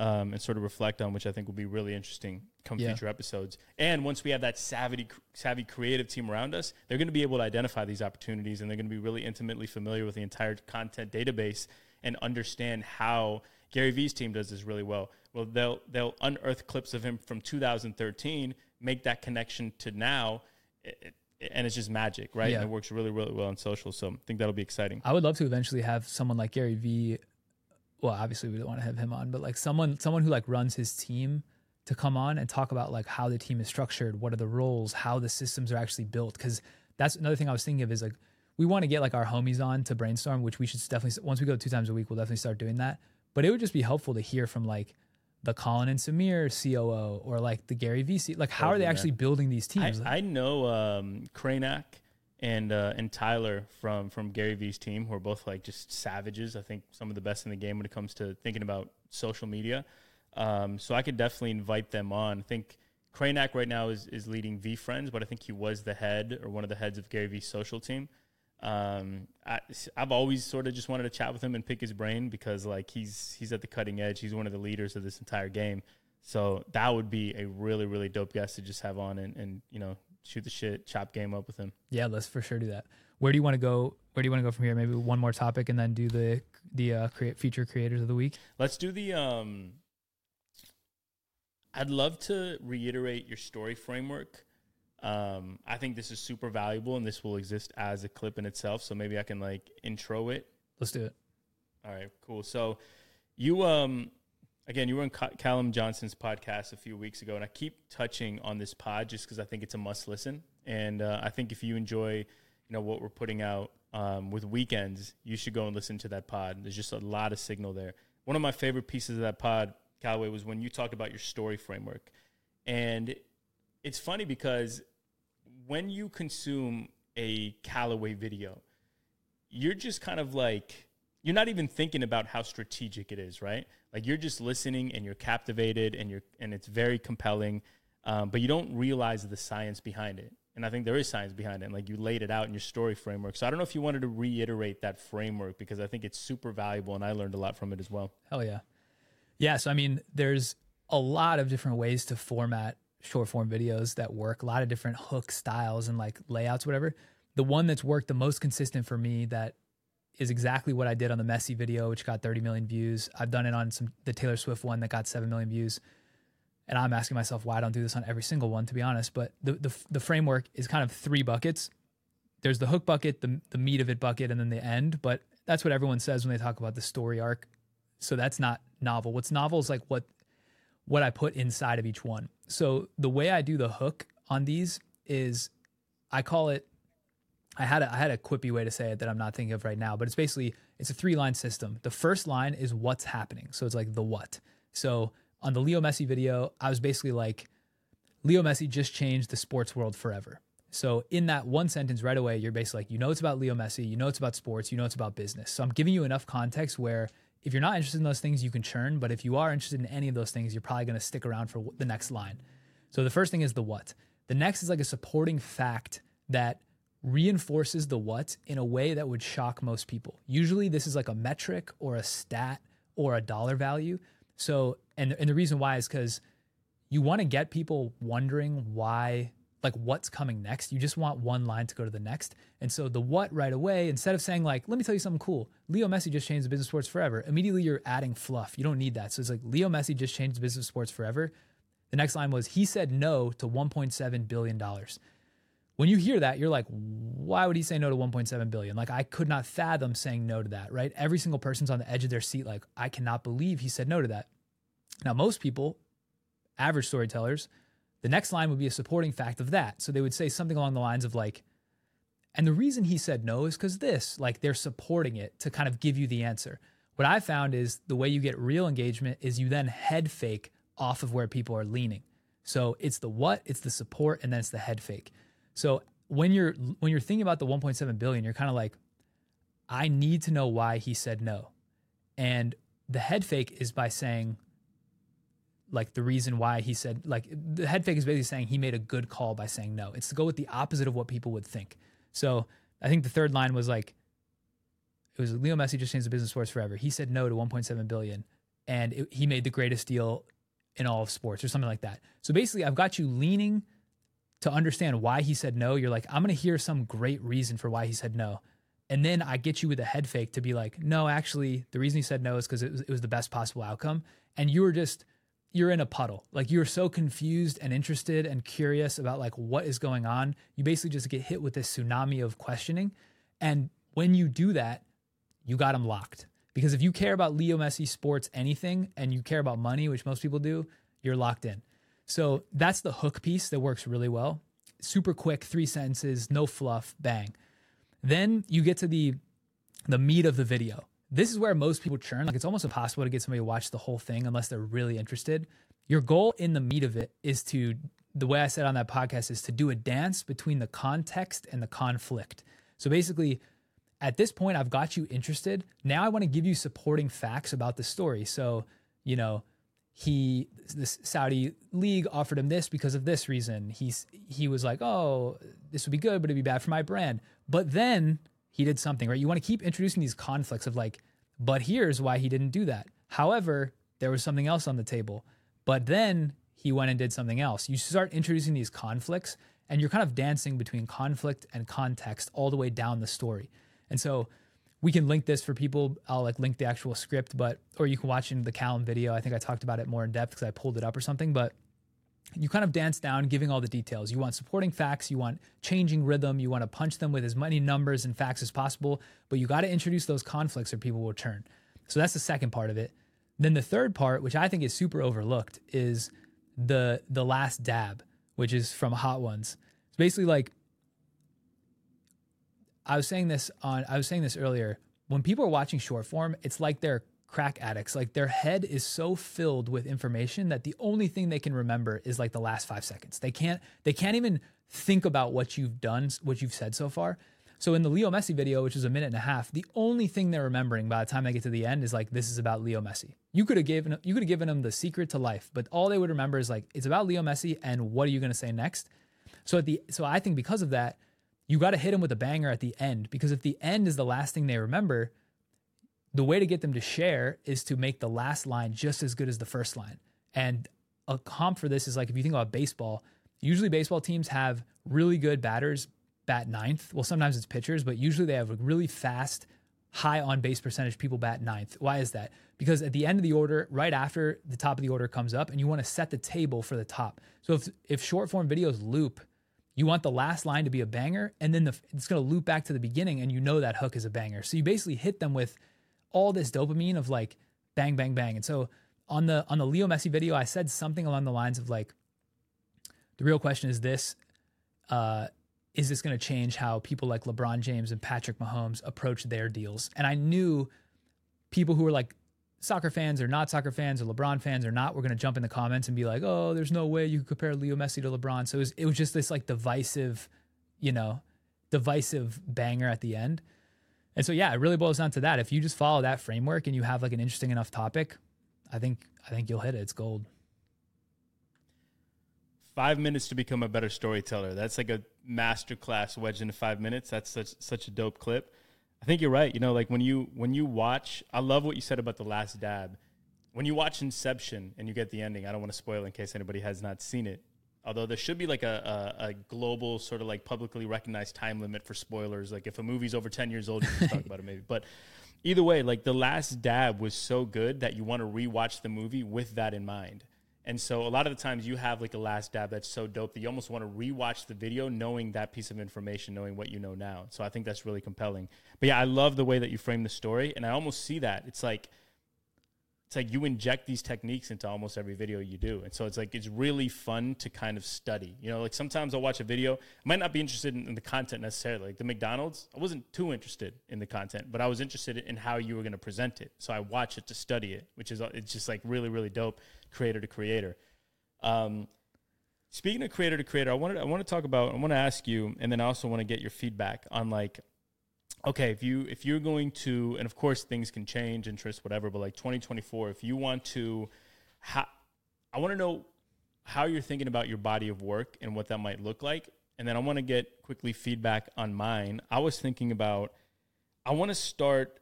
B: Um, and sort of reflect on, which I think will be really interesting come
A: Yeah.
B: future episodes. And once we have that savvy, savvy creative team around us, they're going to be able to identify these opportunities, and they're going to be really intimately familiar with the entire content database and understand how Gary Vee's team does this really well. Well, they'll they'll unearth clips of him from 2013, make that connection to now, it, it- and it's just magic, right?
A: Yeah.
B: And it works really, really well on social. So I think that'll be exciting.
A: I would love to eventually have someone like Gary Vee. Well, obviously we don't want to have him on, but like someone someone who like runs his team to come on and talk about like how the team is structured, what are the roles, how the systems are actually built. Because that's another thing I was thinking of is like we want to get like our homies on to brainstorm, which we should definitely once we go two times a week, we'll definitely start doing that. But it would just be helpful to hear from like the Colin and Samir COO or like the Gary VC. Like how are they
B: man.
A: actually building these
B: I,
A: teams?
B: I know um, Kranak and uh, and Tyler from from Gary Vee's team, who are both like just savages. I think some of the best in the game when it comes to thinking about social media. Um, so I could definitely invite them on. I think Kranak right now is is leading VeeFriends, but I think he was the head or one of the heads of Gary Vee's social team. Um, I, I've always sort of just wanted to chat with him and pick his brain because like he's he's at the cutting edge. He's one of the leaders of this entire game. So that would be a really really dope guest to just have on and, and you know shoot the shit, chop game up with him.
A: Yeah, let's for sure do that. Where do you want to go? Where do you want to go from here? Maybe one more topic and then do the the uh, create feature creators of the week.
B: Let's do the. Um, I'd love to reiterate your story framework. Um, I think this is super valuable, and this will exist as a clip in itself. So maybe I can like intro it.
A: Let's do it.
B: All right, cool. So you um again, you were on Callum Johnson's podcast a few weeks ago, and I keep touching on this pod just because I think it's a must listen, and uh, I think if you enjoy, you know, what we're putting out um, with weekends, you should go and listen to that pod. There's just a lot of signal there. One of my favorite pieces of that pod, Kallaway, was when you talked about your story framework, and it's funny because when you consume a Kallaway video, you're just kind of like you're not even thinking about how strategic it is, right? Like you're just listening and you're captivated and you're and it's very compelling, um, but you don't realize the science behind it. And I think there is science behind it. And like you laid it out in your story framework. So I don't know if you wanted to reiterate that framework because I think it's super valuable and I learned a lot from it as well.
A: Hell yeah. Yeah. So, I mean, there's a lot of different ways to format short form videos that work, a lot of different hook styles and like layouts, whatever. The one that's worked the most consistent for me that is exactly what I did on the Messi video, which got 30 million views. I've done it on some the Taylor Swift one that got 7 million views. And I'm asking myself why I don't do this on every single one, to be honest. But the the, the framework is kind of three buckets. There's the hook bucket, the the meat of it bucket, and then the end. But that's what everyone says when they talk about the story arc. So that's not novel. What's novel is like what what I put inside of each one. So the way I do the hook on these is I call it I had a, I had a quippy way to say it that I'm not thinking of right now, but it's basically it's a three line system. The first line is what's happening. So it's like the what. So on the Leo Messi video, I was basically like Leo Messi just changed the sports world forever. So in that one sentence right away, you're basically like, you know it's about Leo Messi, you know it's about sports, you know it's about business. So I'm giving you enough context where if you're not interested in those things, you can churn. But if you are interested in any of those things, you're probably going to stick around for the next line. So the first thing is the what. The next is like a supporting fact that reinforces the what in a way that would shock most people. Usually, this is like a metric or a stat or a dollar value. So, and, and the reason why is because you want to get people wondering why like what's coming next. You just want one line to go to the next. And so the what right away, instead of saying like, let me tell you something cool. Leo Messi just changed the business sports forever. Immediately you're adding fluff. You don't need that. So it's like Leo Messi just changed the business sports forever. The next line was he said no to 1.7 billion dollars. When you hear that, you're like, why would he say no to 1.7 billion? Like I could not fathom saying no to that, right? Every single person's on the edge of their seat like, I cannot believe he said no to that. Now, most people, average storytellers, the next line would be a supporting fact of that. So they would say something along the lines of like, and the reason he said no is because this, like they're supporting it to kind of give you the answer. What I found is the way you get real engagement is you then head fake off of where people are leaning. So it's the what, it's the support, and then it's the head fake. So when you're when you're thinking about the 1.7 billion, you're kind of like, I need to know why he said no. And the head fake is by saying, like the reason why he said like the head fake is basically saying he made a good call by saying no. It's to go with the opposite of what people would think. So I think the third line was like it was Leo Messi just changed the business sports forever. He said no to 1.7 billion, and it, he made the greatest deal in all of sports or something like that. So basically, I've got you leaning to understand why he said no. You're like, I'm going to hear some great reason for why he said no. And then I get you with a head fake to be like, no, actually, the reason he said no is because it was, it was the best possible outcome. And you were just you're in a puddle. Like you're so confused and interested and curious about like what is going on. You basically just get hit with this tsunami of questioning. And when you do that, you got him locked. Because if you care about Leo Messi sports anything and you care about money, which most people do, you're locked in. So that's the hook piece that works really well. Super quick, three sentences, no fluff, bang. Then you get to the the meat of the video this is where most people churn. Like it's almost impossible to get somebody to watch the whole thing unless they're really interested. Your goal in the meat of it is to, the way I said on that podcast, is to do a dance between the context and the conflict. So basically, at this point, I've got you interested. Now I want to give you supporting facts about the story. So, you know, he the Saudi league offered him this because of this reason. He's he was like, "Oh, this would be good, but it'd be bad for my brand." But then he did something, right? You want to keep introducing these conflicts of like, but here's why he didn't do that. However, there was something else on the table. But then he went and did something else. You start introducing these conflicts and you're kind of dancing between conflict and context all the way down the story. And so we can link this for people. I'll like link the actual script, but or you can watch in the Callum video. I think I talked about it more in depth because I pulled it up or something. But you kind of dance down giving all the details. You want supporting facts, you want changing rhythm, you want to punch them with as many numbers and facts as possible, but you got to introduce those conflicts or people will turn. So that's the second part of it. Then the third part, which I think is super overlooked, is the the last dab, which is from Hot Ones. It's basically like I was saying this on I was saying this earlier. When people are watching short form, it's like they're crack addicts. Like their head is so filled with information that the only thing they can remember is like the last 5 seconds. They can't they can't even think about what you've done, what you've said so far. So in the Leo Messi video, which is a minute and a half, the only thing they're remembering by the time they get to the end is like this is about Leo Messi. You could have given you could have given them the secret to life, but all they would remember is like it's about Leo Messi and what are you going to say next? So at the so I think because of that, you got to hit them with a banger at the end because if the end is the last thing they remember, the way to get them to share is to make the last line just as good as the first line. And a comp for this is like if you think about baseball, usually baseball teams have really good batters bat ninth. Well, sometimes it's pitchers, but usually they have a really fast, high on base percentage people bat ninth. Why is that? Because at the end of the order, right after the top of the order comes up, and you want to set the table for the top. So if if short form videos loop, you want the last line to be a banger, and then the, it's going to loop back to the beginning, and you know that hook is a banger. So you basically hit them with all this dopamine of like bang, bang, bang. And so on the on the Leo Messi video, I said something along the lines of like, the real question is this: uh, Is this going to change how people like LeBron James and Patrick Mahomes approach their deals? And I knew people who were like soccer fans or not soccer fans or LeBron fans or not were going to jump in the comments and be like, "Oh, there's no way you could compare Leo Messi to LeBron." So it was, it was just this like divisive, you know, divisive banger at the end. And so yeah, it really boils down to that. If you just follow that framework and you have like an interesting enough topic, I think I think you'll hit it. It's gold.
B: Five minutes to become a better storyteller. That's like a masterclass wedge into five minutes. That's such such a dope clip. I think you're right. You know, like when you when you watch, I love what you said about the last dab. When you watch Inception and you get the ending, I don't want to spoil in case anybody has not seen it. Although there should be like a, a, a global sort of like publicly recognized time limit for spoilers. Like if a movie's over ten years old, you can talk about it maybe. But either way, like the last dab was so good that you want to rewatch the movie with that in mind. And so a lot of the times you have like a last dab that's so dope that you almost want to rewatch the video knowing that piece of information, knowing what you know now. So I think that's really compelling. But yeah, I love the way that you frame the story and I almost see that. It's like it's like you inject these techniques into almost every video you do. And so it's like it's really fun to kind of study. You know, like sometimes I'll watch a video, I might not be interested in, in the content necessarily. Like the McDonald's, I wasn't too interested in the content, but I was interested in how you were going to present it. So I watch it to study it, which is it's just like really really dope creator to creator. Um, speaking of creator to creator, I wanted I want to talk about I want to ask you and then I also want to get your feedback on like okay, if you if you're going to, and of course things can change, interest, whatever, but like 2024, if you want to, ha- I want to know how you're thinking about your body of work and what that might look like, and then I want to get quickly feedback on mine. I was thinking about, I want to start.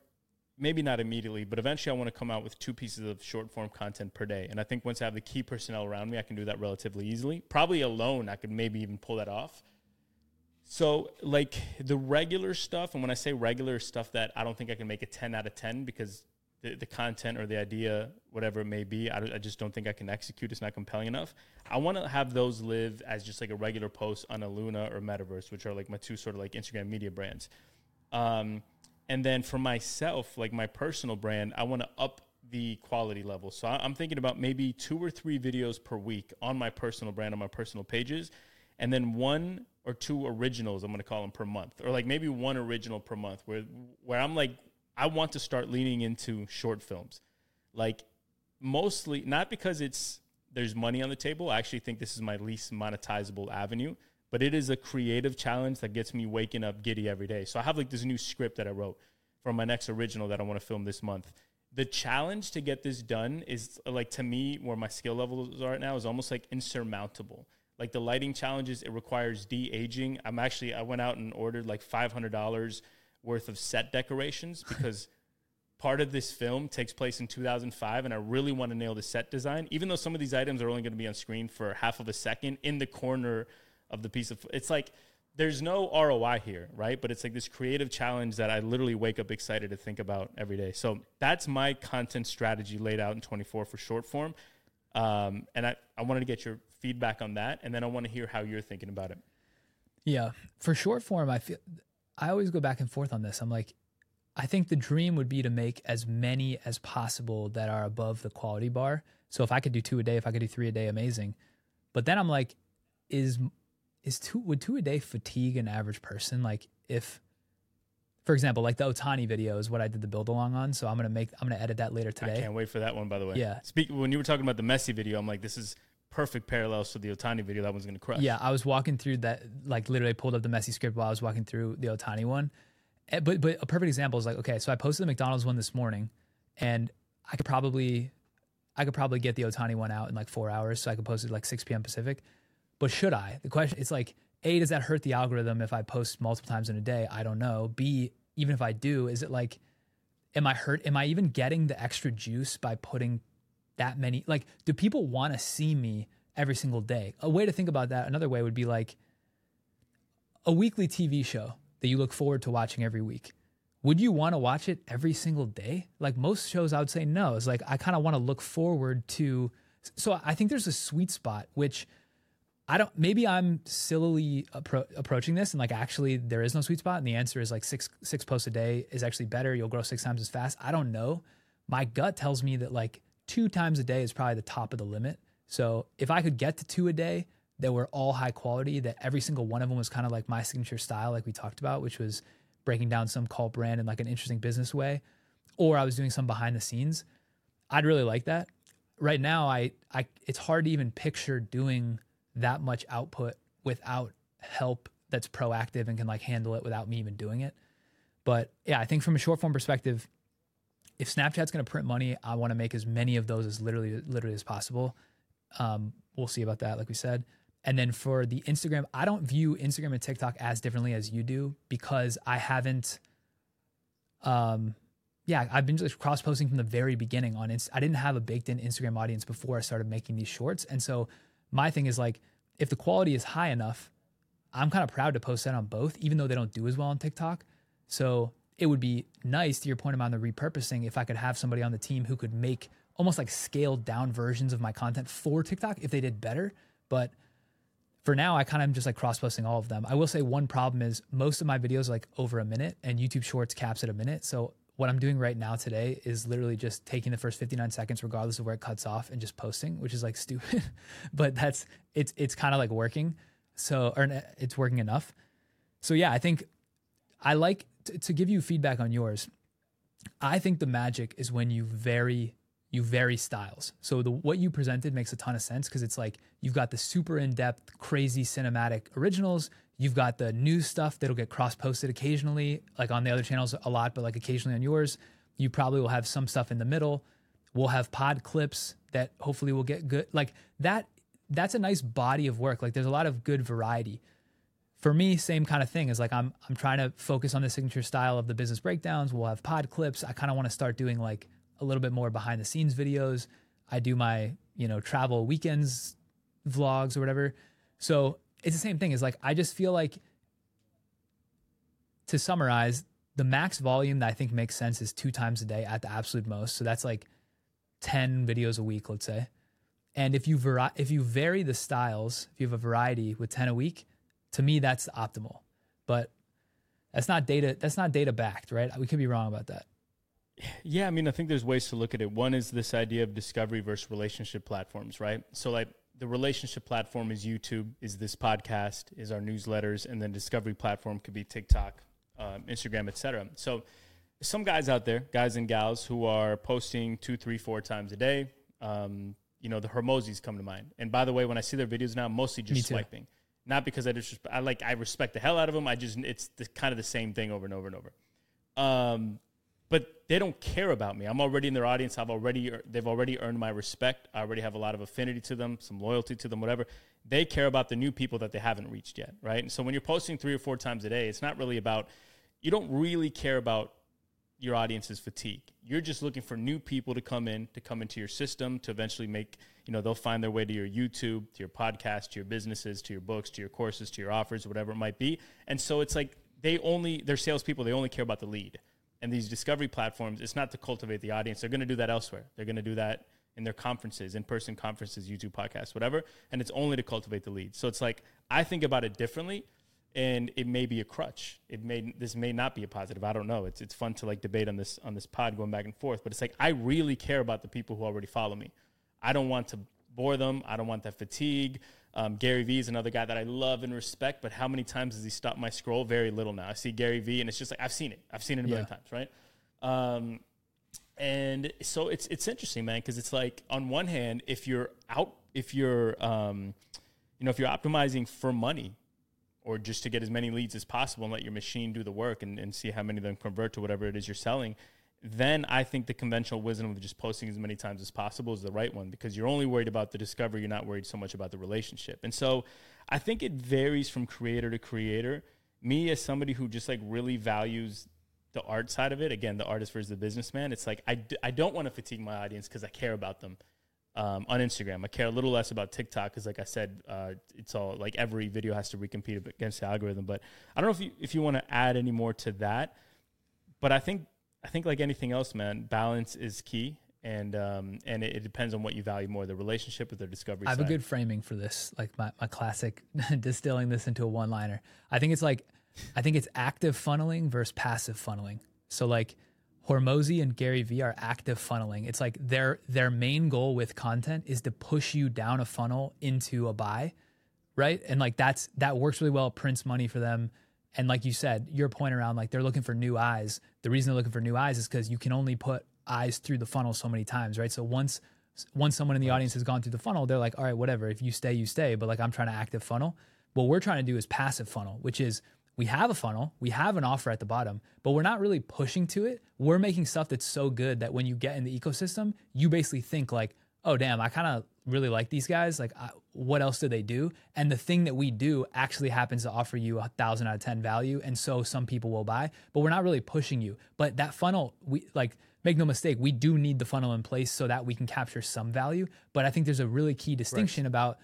B: Maybe not immediately, but eventually I want to come out with two pieces of short form content per day. And I think once I have the key personnel around me, I can do that relatively easily. Probably alone, I could maybe even pull that off so, like the regular stuff, and when I say regular stuff that I don't think I can make a 10 out of 10 because the, the content or the idea, whatever it may be, I, I just don't think I can execute. It's not compelling enough. I want to have those live as just like a regular post on a Luna or Metaverse, which are like my two sort of like Instagram media brands. Um, and then for myself, like my personal brand, I want to up the quality level. So I'm thinking about maybe two or three videos per week on my personal brand, on my personal pages, and then one or two originals I'm going to call them per month or like maybe one original per month where where I'm like I want to start leaning into short films. Like mostly not because it's there's money on the table. I actually think this is my least monetizable avenue, but it is a creative challenge that gets me waking up giddy every day. So I have like this new script that I wrote for my next original that I want to film this month. The challenge to get this done is like to me where my skill levels are right now is almost like insurmountable like the lighting challenges it requires de-aging i'm actually i went out and ordered like $500 worth of set decorations because part of this film takes place in 2005 and i really want to nail the set design even though some of these items are only going to be on screen for half of a second in the corner of the piece of it's like there's no roi here right but it's like this creative challenge that i literally wake up excited to think about every day so that's my content strategy laid out in 24 for short form um, and I, I wanted to get your feedback on that, and then I want to hear how you're thinking about it.
A: Yeah, for short form, I feel I always go back and forth on this. I'm like, I think the dream would be to make as many as possible that are above the quality bar. So if I could do two a day, if I could do three a day, amazing. But then I'm like, is is two would two a day fatigue an average person? Like if for example, like the Ohtani video is what I did the build along on. So I'm gonna make I'm gonna edit that later today.
B: I can't wait for that one by the way.
A: Yeah.
B: Speak when you were talking about the Messi video, I'm like, this is perfect parallels to the Ohtani video. That one's gonna crush.
A: Yeah, I was walking through that, like literally pulled up the Messi script while I was walking through the Ohtani one. Eh, But but a perfect example is like, okay, so I posted the McDonald's one this morning, and I could probably, I could probably get the Ohtani one out in like four hours, so I could post it like 6 p.m. Pacific. But should I? The question it's like, a does that hurt the algorithm if I post multiple times in a day? I don't know. B even if I do, is it like, am I hurt? Am I even getting the extra juice by putting that many? Like, do people want to see me every single day? A way to think about that, another way would be like a weekly TV show that you look forward to watching every week. Would you want to watch it every single day? Like most shows, I would say no. It's like I kind of want to look forward to. So I think there's a sweet spot, which I don't. Maybe I'm sillily appro- approaching this, and like actually there is no sweet spot, and the answer is like six six posts a day is actually better. You'll grow six times as fast. I don't know. My gut tells me that like two times a day is probably the top of the limit. So if I could get to two a day that were all high quality, that every single one of them was kind of like my signature style, like we talked about, which was breaking down some cult brand in like an interesting business way, or I was doing some behind the scenes, I'd really like that. Right now, I, I it's hard to even picture doing that much output without help that's proactive and can like handle it without me even doing it. But yeah, I think from a short form perspective, if Snapchat's going to print money, I want to make as many of those as literally literally as possible. Um, we'll see about that, like we said. And then for the Instagram, I don't view Instagram and TikTok as differently as you do because I haven't. Um, yeah, I've been just cross posting from the very beginning on. Inst- I didn't have a baked in Instagram audience before I started making these shorts, and so my thing is like, if the quality is high enough, I'm kind of proud to post that on both, even though they don't do as well on TikTok. So it would be nice to your point about the repurposing if I could have somebody on the team who could make almost like scaled down versions of my content for TikTok if they did better. But for now, I kind of am just like cross posting all of them. I will say one problem is most of my videos are like over a minute and YouTube Shorts caps at a minute. So what I'm doing right now today is literally just taking the first 59 seconds, regardless of where it cuts off, and just posting, which is like stupid, but that's it's it's kind of like working. So or it's working enough. So yeah, I think I like to, to give you feedback on yours. I think the magic is when you vary you vary styles. So the what you presented makes a ton of sense because it's like you've got the super in-depth, crazy cinematic originals. You've got the new stuff that'll get cross-posted occasionally, like on the other channels a lot, but like occasionally on yours. You probably will have some stuff in the middle. We'll have pod clips that hopefully will get good. Like that, that's a nice body of work. Like there's a lot of good variety. For me, same kind of thing is like I'm I'm trying to focus on the signature style of the business breakdowns. We'll have pod clips. I kind of want to start doing like a little bit more behind the scenes videos. I do my, you know, travel weekends vlogs or whatever. So it's the same thing. Is like I just feel like to summarize, the max volume that I think makes sense is two times a day at the absolute most. So that's like 10 videos a week, let's say. And if you vari- if you vary the styles, if you have a variety with 10 a week, to me that's optimal. But that's not data that's not data backed, right? We could be wrong about that.
B: Yeah, I mean, I think there's ways to look at it. One is this idea of discovery versus relationship platforms, right? So, like, the relationship platform is YouTube, is this podcast, is our newsletters, and then discovery platform could be TikTok, um, Instagram, etc. So, some guys out there, guys and gals, who are posting two, three, four times a day. Um, you know, the Hormozis come to mind. And by the way, when I see their videos now, I'm mostly just swiping, not because I just I like I respect the hell out of them. I just it's the, kind of the same thing over and over and over. Um, but they don't care about me. I'm already in their audience. I've already they've already earned my respect. I already have a lot of affinity to them, some loyalty to them, whatever. They care about the new people that they haven't reached yet, right? And so when you're posting three or four times a day, it's not really about you don't really care about your audience's fatigue. You're just looking for new people to come in, to come into your system, to eventually make, you know, they'll find their way to your YouTube, to your podcast, to your businesses, to your books, to your courses, to your offers, whatever it might be. And so it's like they only, they're salespeople, they only care about the lead and these discovery platforms, it's not to cultivate the audience. They're going to do that elsewhere. They're going to do that in their conferences, in person conferences, YouTube podcasts, whatever. And it's only to cultivate the lead. So it's like, I think about it differently and it may be a crutch. It may, this may not be a positive. I don't know. It's, it's fun to like debate on this, on this pod going back and forth, but it's like, I really care about the people who already follow me. I don't want to bore them. I don't want that fatigue. Um, Gary Vee is another guy that I love and respect, but how many times has he stopped my scroll? Very little now. I see Gary Vee, and it's just like I've seen it. I've seen it a million yeah. times, right? Um, and so it's it's interesting, man, because it's like on one hand, if you're out if you're, um, you know, if you're optimizing for money or just to get as many leads as possible and let your machine do the work and, and see how many of them convert to whatever it is you're selling, then I think the conventional wisdom of just posting as many times as possible is the right one because you're only worried about the discovery. You're not worried so much about the relationship. And so I think it varies from creator to creator. Me, as somebody who just like really values the art side of it, again, the artist versus the businessman, it's like I d- I don't want to fatigue my audience because I care about them. Um, on Instagram, I care a little less about TikTok because, like I said, uh, it's all like every video has to recompete against the algorithm. But I don't know if you if you want to add any more to that. But I think I think like anything else, man, balance is key, and um, and it, it depends on what you value more: the relationship with the discovery.
A: I have
B: side.
A: a good framing for this, like my, my classic distilling this into a one liner. I think it's like, I think it's active funneling versus passive funneling. So like Hormozi and Gary Vee are active funneling. It's like their their main goal with content is to push you down a funnel into a buy, right? And like that's that works really well. Prints money for them. And like you said, your point around like they're looking for new eyes. The reason they're looking for new eyes is because you can only put eyes through the funnel so many times, right? So once once someone in the audience has gone through the funnel, they're like, all right, whatever. If you stay, you stay. But like I'm trying to active funnel. What we're trying to do is passive funnel, which is we have a funnel, we have an offer at the bottom, but we're not really pushing to it. We're making stuff that's so good that when you get in the ecosystem, you basically think like, oh damn, I kind of really like these guys. Like, I, what else do they do? And the thing that we do actually happens to offer you a thousand out of ten value, and so some people will buy. But we're not really pushing you. But that funnel, we like make no mistake, we do need the funnel in place so that we can capture some value. But I think there's a really key distinction right. about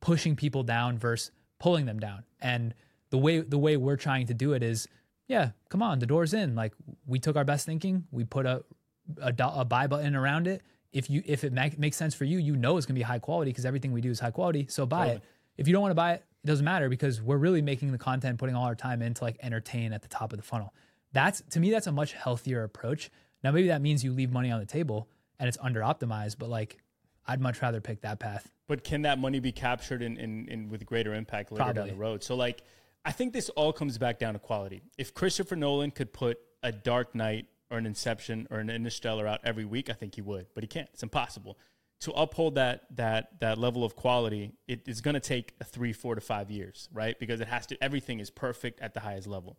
A: pushing people down versus pulling them down. And the way the way we're trying to do it is, yeah, come on, the door's in. Like we took our best thinking, we put a a, a buy button around it. If you if it make, makes sense for you, you know it's gonna be high quality because everything we do is high quality. So buy totally. it. If you don't want to buy it, it doesn't matter because we're really making the content, putting all our time in to like entertain at the top of the funnel. That's to me, that's a much healthier approach. Now maybe that means you leave money on the table and it's under optimized, but like I'd much rather pick that path.
B: But can that money be captured in, in, in with greater impact later Probably. down the road? So like I think this all comes back down to quality. If Christopher Nolan could put a Dark Knight or an Inception or an Interstellar out every week, I think he would, but he can't. It's impossible. To uphold that that that level of quality, it is going to take three, four to five years, right? Because it has to. Everything is perfect at the highest level.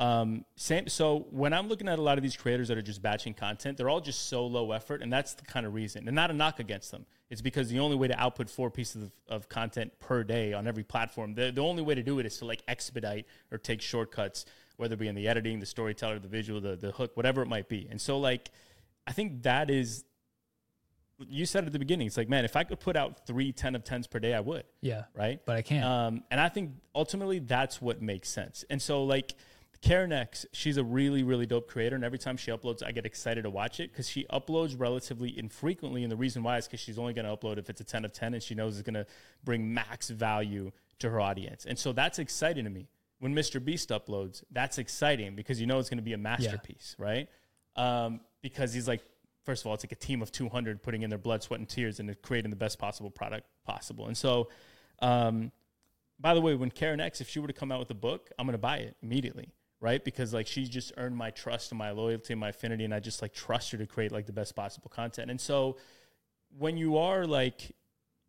B: Um, same. So when I'm looking at a lot of these creators that are just batching content, they're all just so low effort, and that's the kind of reason. And not a knock against them. It's because the only way to output four pieces of, of content per day on every platform, the, the only way to do it is to like expedite or take shortcuts, whether it be in the editing, the storyteller, the visual, the the hook, whatever it might be. And so like, I think that is. You said at the beginning, it's like, man, if I could put out three 10 of 10s per day, I would.
A: Yeah.
B: Right.
A: But I can't.
B: Um, and I think ultimately that's what makes sense. And so, like, Karen X, she's a really, really dope creator. And every time she uploads, I get excited to watch it because she uploads relatively infrequently. And the reason why is because she's only going to upload if it's a 10 of 10 and she knows it's going to bring max value to her audience. And so that's exciting to me. When Mr. Beast uploads, that's exciting because you know it's going to be a masterpiece, yeah. right? Um, because he's like, first of all, it's like a team of 200 putting in their blood, sweat, and tears and creating the best possible product possible. And so, um, by the way, when Karen X, if she were to come out with a book, I'm going to buy it immediately right? Because like she's just earned my trust and my loyalty and my affinity, and I just like trust her to create like the best possible content. And so when you are like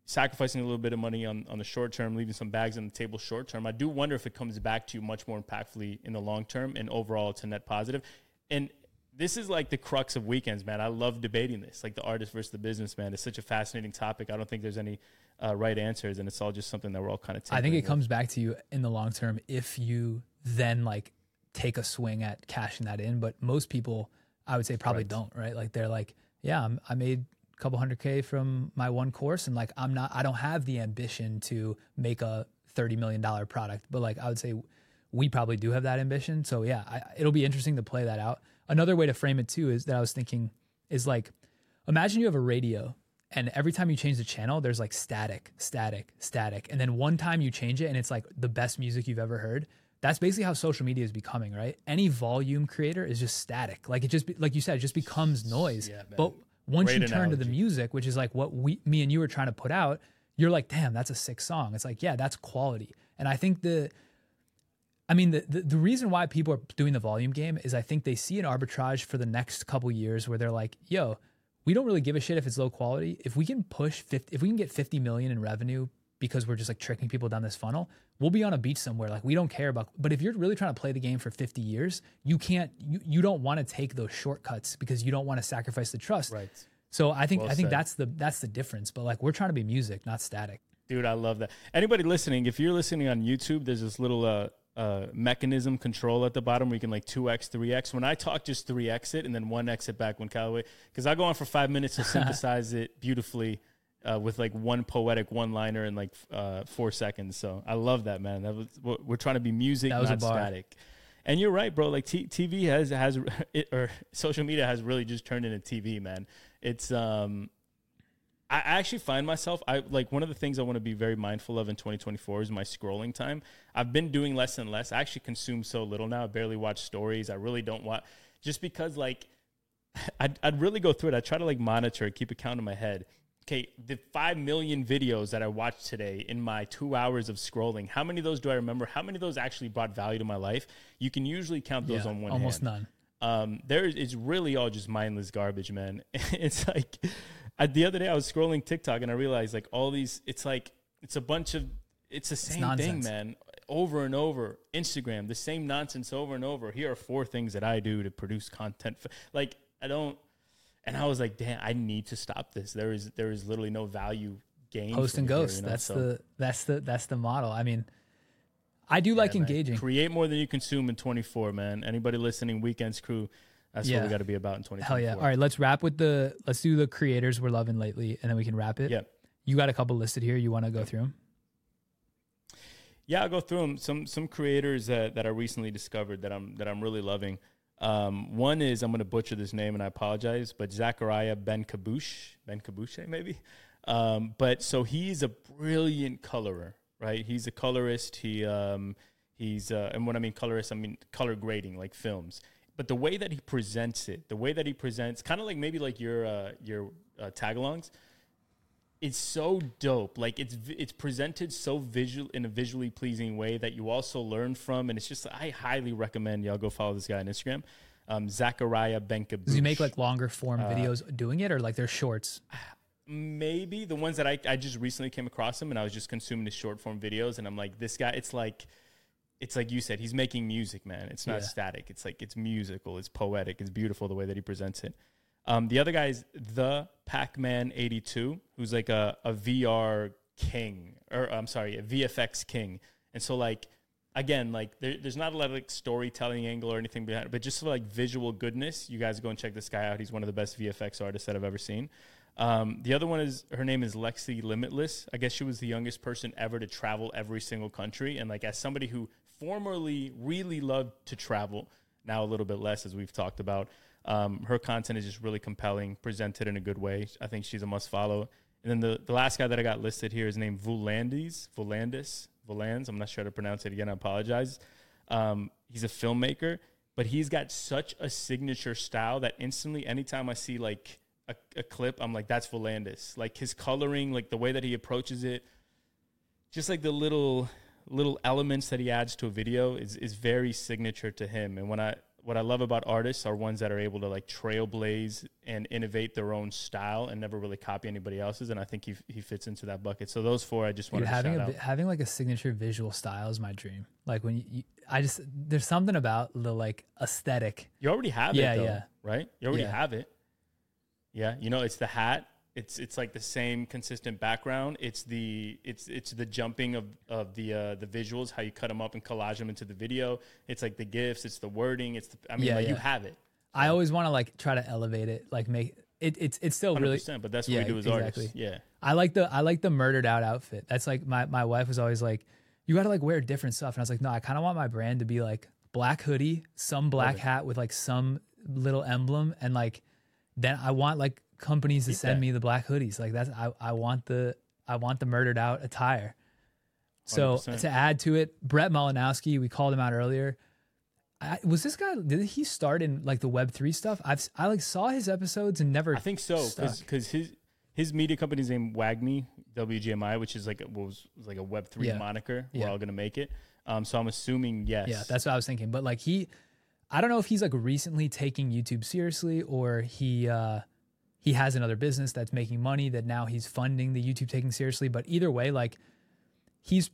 B: sacrificing a little bit of money on, on the short term, leaving some bags on the table short term, I do wonder if it comes back to you much more impactfully in the long term and overall it's a net positive. And this is like the crux of weekends, man. I love debating this, like the artist versus the businessman. It's such a fascinating topic. I don't think there's any uh, right answers, and it's all just something that we're all kind of.
A: I think it with. comes back to you in the long term if you then like take a swing at cashing that in. But most people, I would say, probably right. don't. Right? Like they're like, yeah, I'm, I made couple hundred k from my one course, and like I'm not, I don't have the ambition to make a thirty million dollar product. But like I would say, we probably do have that ambition. So yeah, I, it'll be interesting to play that out. Another way to frame it too is that I was thinking is like, imagine you have a radio and every time you change the channel there's like static static static and then one time you change it and it's like the best music you've ever heard that's basically how social media is becoming, right? Any volume creator is just static. Like it just, like you said, it just becomes noise. Yeah, but once Great you turn analogy. to the music, which is like what we, me and you were trying to put out, you're like, damn, that's a sick song. It's like, yeah, that's quality. And I think the, I mean, the, the, the reason why people are doing the volume game is I think they see an arbitrage for the next couple years where they're like, yo, we don't really give a shit if it's low quality. If we can push 50, if we can get 50 million in revenue because we're just like tricking people down this funnel, we'll be on a beach somewhere. Like we don't care about, but if you're really trying to play the game for 50 years, you can't, you, you don't want to take those shortcuts because you don't want to sacrifice the trust.
B: Right.
A: So I think,
B: Well
A: I think
B: said.
A: that's the, that's the difference. But like we're trying to be music, not static.
B: Dude, I love that. Anybody listening, if you're listening on YouTube, there's this little uh, uh, mechanism control at the bottom where you can like 2x, 3x. When I talk, just 3x it and then 1x it back when Kallaway, because I go on for five minutes to synthesize it beautifully uh, with like one poetic one liner in like uh, four seconds. So I love that, man. That was we're we're trying to be music,
A: That was
B: not static. And you're right, bro. Like t- TV has has it, or social media has really just turned into TV, man. It's um I actually find myself I like one of the things I want to be very mindful of in 2024 is my scrolling time. I've been doing less and less. I actually consume so little now. I barely watch stories. I really don't watch just because like I'd, I'd really go through it. I try to like monitor, it, keep a count in my head. Okay, the five million videos that I watched today in my two hours of scrolling, how many of those do I remember? How many of those actually brought value to my life? You can usually count those
A: Yeah,
B: on one
A: almost
B: hand
A: none.
B: um, there is it's really all just mindless garbage, man. it's like I, the other day I was scrolling TikTok and I realized like all these, it's like it's a bunch of it's the same thing, man. Over and over, Instagram, the same nonsense over and over. Here are four things that I do to produce content. Like I don't, and I was like, damn, I need to stop this. There is there is literally no value gain.
A: Post and ghost.
B: you know?
A: that's
B: So,
A: the, that's the, that's the model. I mean, I do like
B: yeah, man.
A: engaging.
B: Create more than you consume in 24, man. Anybody listening, Weekends Crew. That's what we got to be about in 2024.
A: Hell yeah. All right, let's wrap with the let's do the creators we're loving lately and then we can wrap it.
B: Yeah.
A: You got a couple listed here. You want to go through them?
B: Yeah, I'll go through them. Some some creators that, that I recently discovered that I'm that I'm really loving. Um, one is I'm going to butcher this name and I apologize, but Zachariah Ben Kabush, Ben Kabushe maybe. Um, but so he's a brilliant colorer, right? He's a colorist. He um, he's uh, and when I mean colorist, I mean color grading, like films. But the way that he presents it, the way that he presents, kind of like maybe like your uh, your uh, tagalongs, it's so dope. Like it's it's presented so visual in a visually pleasing way that you also learn from, and it's just I highly recommend y'all go follow this guy on Instagram, um, Zachariah Benkabush.
A: Does he make like longer form
B: Uh,
A: videos doing it or like they're shorts?
B: maybe the ones that I, I just recently came across him and I was just consuming his short form videos and I'm like this guy it's like it's like you said he's making music man it's not
A: Yeah.
B: static it's like it's musical it's poetic it's beautiful the way that he presents it um, the other guy is the Pac-Man 82 who's like a, a VR king or I'm sorry a VFX king and so like again like there, there's not a lot of like storytelling angle or anything behind it but just for like visual goodness you guys go and check this guy out he's one of the best VFX artists that I've ever seen um, the other one is her name is Lexi Limitless. I guess she was the youngest person ever to travel every single country. And like as somebody who formerly really loved to travel, now a little bit less as we've talked about, um, her content is just really compelling, presented in a good way. I think she's a must follow. And then the, the last guy that I got listed here is named Volandis, Volandis, Vulands. I'm not sure how to pronounce it again. I apologize. Um, he's a filmmaker, but he's got such a signature style that instantly, anytime I see like a, a clip, I'm like, that's Volandis. Like his coloring, like the way that he approaches it, just like the little little elements that he adds to a video is is very signature to him. And when I what I love about artists are ones that are able to like trailblaze and innovate their own style and never really copy anybody else's. And I think he he fits into that bucket. So those four, I just wanted to
A: having a having like a signature visual style is my dream. Like when you, you I just there's something about the like aesthetic.
B: You already have
A: Yeah,
B: it, though,
A: yeah.
B: right? You already
A: Yeah.
B: have it. Yeah, you know, it's the hat. It's it's like the same consistent background. It's the it's it's the jumping of of the uh, the visuals, how you cut them up and collage them into the video. It's like the gifs. It's the wording. It's the I mean,
A: Yeah,
B: like you have it.
A: I always want to like try to elevate it, like make it. It's it's still really.
B: percent. But that's
A: yeah,
B: what we do as
A: exactly.
B: artists. Yeah.
A: I like the I like the murdered out outfit. That's like my my wife was always like, you got to like wear different stuff, and I was like, no, I kind of want my brand to be like black hoodie, some black hat with like some little emblem, and like then I want like companies to send me the black hoodies. Like that's I I want the I want the murdered out attire. So
B: 100%.
A: to add to it, Brett Malinowski, we called him out earlier. I, was this guy? Did he start in like the Web three stuff? I've I like saw his episodes and never.
B: I think so because his his media company's name WAGMI WGMI, which is like a, was, was like a Web three
A: Yeah.
B: moniker.
A: Yeah.
B: We're all gonna make it. Um, so I'm assuming yes.
A: Yeah, that's what I was thinking. But like he, I don't know if he's like recently taking YouTube seriously or he uh he has another business that's making money that now he's funding the YouTube taking seriously. But either way, like he's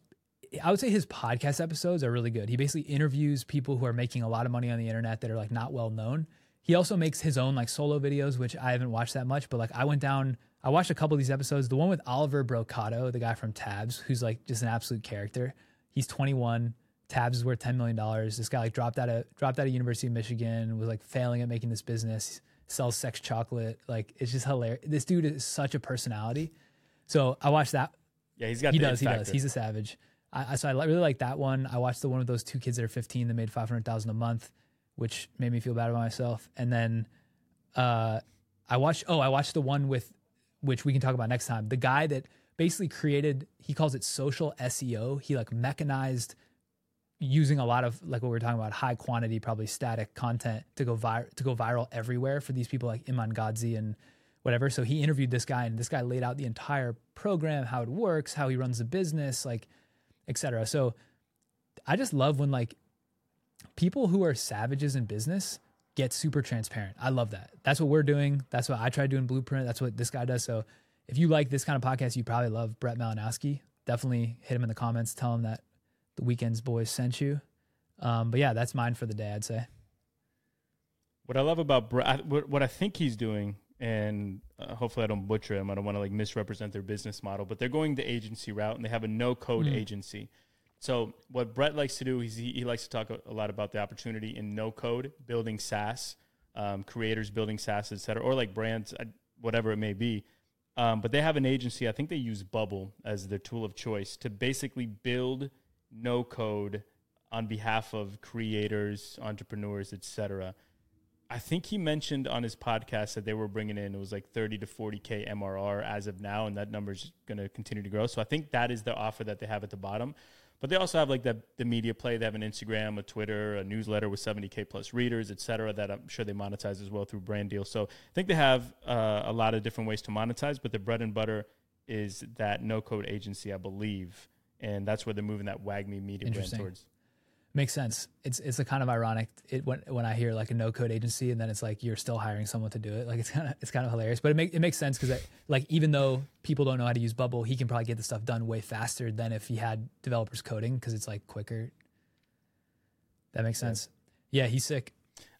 A: I would say his podcast episodes are really good. He basically interviews people who are making a lot of money on the internet that are like not well known. He also makes his own like solo videos, which I haven't watched that much, but like I went down, I watched a couple of these episodes. The one with Oliver Brocato, the guy from Tabs, who's like just an absolute character. He's 21. Tabs is worth $10 million. This guy like dropped out of dropped out of University of Michigan, was like failing at making this business, sells sex chocolate. Like it's just hilarious. This dude is such a personality. So I watched that.
B: Yeah, he's got.
A: He
B: the
A: does. He
B: factor.
A: does. He's a savage. I, I so I li- really like that one. I watched the one with those two kids that are 15 that made 500,000 a month, which made me feel bad about myself. And then, uh, I watched. Oh, I watched the one with, which we can talk about next time. The guy that basically created. He calls it social SEO. He like mechanized using a lot of like what we were talking about, high quantity, probably static content to go vir- to go viral everywhere for these people like Iman Gadzhi and whatever. So he interviewed this guy, and this guy laid out the entire program, how it works, how he runs the business, like, etc. So I just love when like people who are savages in business get super transparent. I love that. That's what we're doing. That's what I try to do in Blueprint. That's what this guy does. So if you like this kind of podcast, you probably love Brett Malinowski. Definitely hit him in the comments. Tell him that the weekends boys sent you. Um, but yeah, that's mine for the day. I'd say.
B: What I love about what, what I think he's doing, and uh, hopefully I don't butcher him. I don't want to like misrepresent their business model, but they're going the agency route, and they have a no code
A: Mm.
B: agency. So what Brett likes to do is he, he likes to talk a, a lot about the opportunity in no code, building SaaS, um, creators building SaaS, et cetera, or like brands, uh, whatever it may be. Um, but they have an agency. I think they use Bubble as their tool of choice to basically build no code on behalf of creators, entrepreneurs, etc. I think he mentioned on his podcast that they were bringing in it was like 30 to 40k MRR as of now, and that number is going to continue to grow. So I think that is the offer that they have at the bottom. But they also have like the the media play. They have an Instagram, a Twitter, a newsletter with 70k plus readers, etc. That I'm sure they monetize as well through brand deals. So I think they have uh, a lot of different ways to monetize. But the bread and butter is that no code agency, I believe, and that's where they're moving that WAGMI media brand towards.
A: Makes sense. It's it's a kind of ironic it when when I hear like a no code agency and then it's like you're still hiring someone to do it. Like it's kind of it's kind of hilarious, but it make, it makes sense because like even though people don't know how to use Bubble, he can probably get the stuff done way faster than if he had developers coding because it's like quicker. That makes
B: Yeah.
A: sense. Yeah, he's sick.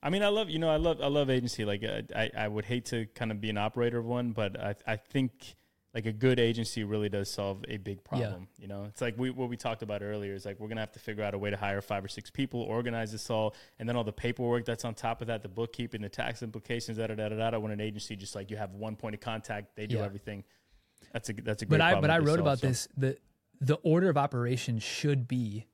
B: I mean, I love you know, I love I love agency. Like, uh, I I would hate to kind of be an operator of one, but I I think like a good agency really does solve a big problem. You know, it's like we what we talked about earlier is like we're gonna have to figure out a way to hire five or six people, organize this all, and then all the paperwork that's on top of that, the bookkeeping, the tax implications, da da da da. da. When an agency just like you have one point of contact, they do
A: Yeah.
B: everything. That's a that's a great
A: But I but I wrote
B: solve,
A: about
B: so.
A: this the the order of operation should be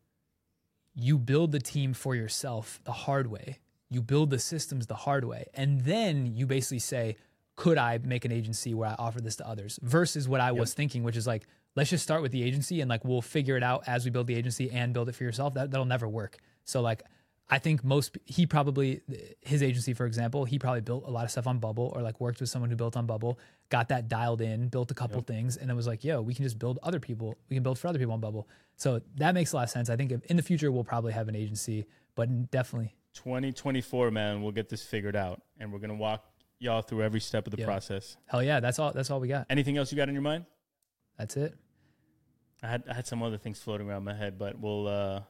A: you build the team for yourself the hard way. You build the systems the hard way. And then you basically say, could I make an agency where I offer this to others? Versus what I was thinking, which is like, let's just start with the agency and like we'll figure it out as we build the agency and build it for yourself. That that'll never work. So like I think most he probably his agency, for example, he probably built a lot of stuff on Bubble or like worked with someone who built on Bubble, got that dialed in, built a couple things, and then was like, yo, we can just build other people. We can build for other people on Bubble. So that makes a lot of sense. I think in the future we'll probably have an agency, but definitely
B: 2024, man, we'll get this figured out, and we're gonna walk y'all through every step of the
A: Yeah.
B: process.
A: hell yeah, that's all. That's all we got.
B: Anything else you got in your mind?
A: That's it.
B: I had I had some other things floating around my head, but we'll uh,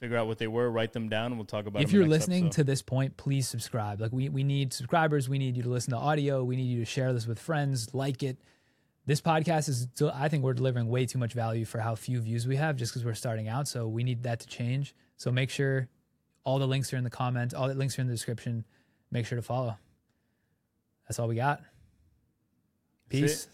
B: figure out what they were, write them down, and we'll talk about. It. If
A: you're listening to this point, please subscribe. Like we we need subscribers. We need you to listen to audio. We need you to share this with friends. Like it. This podcast is. I think we're delivering way too much value for how few views we have, just because we're starting out. So we need that to change. So make sure all the links are in the comments. All the links are in the description. Make sure to follow. That's all we got. Peace.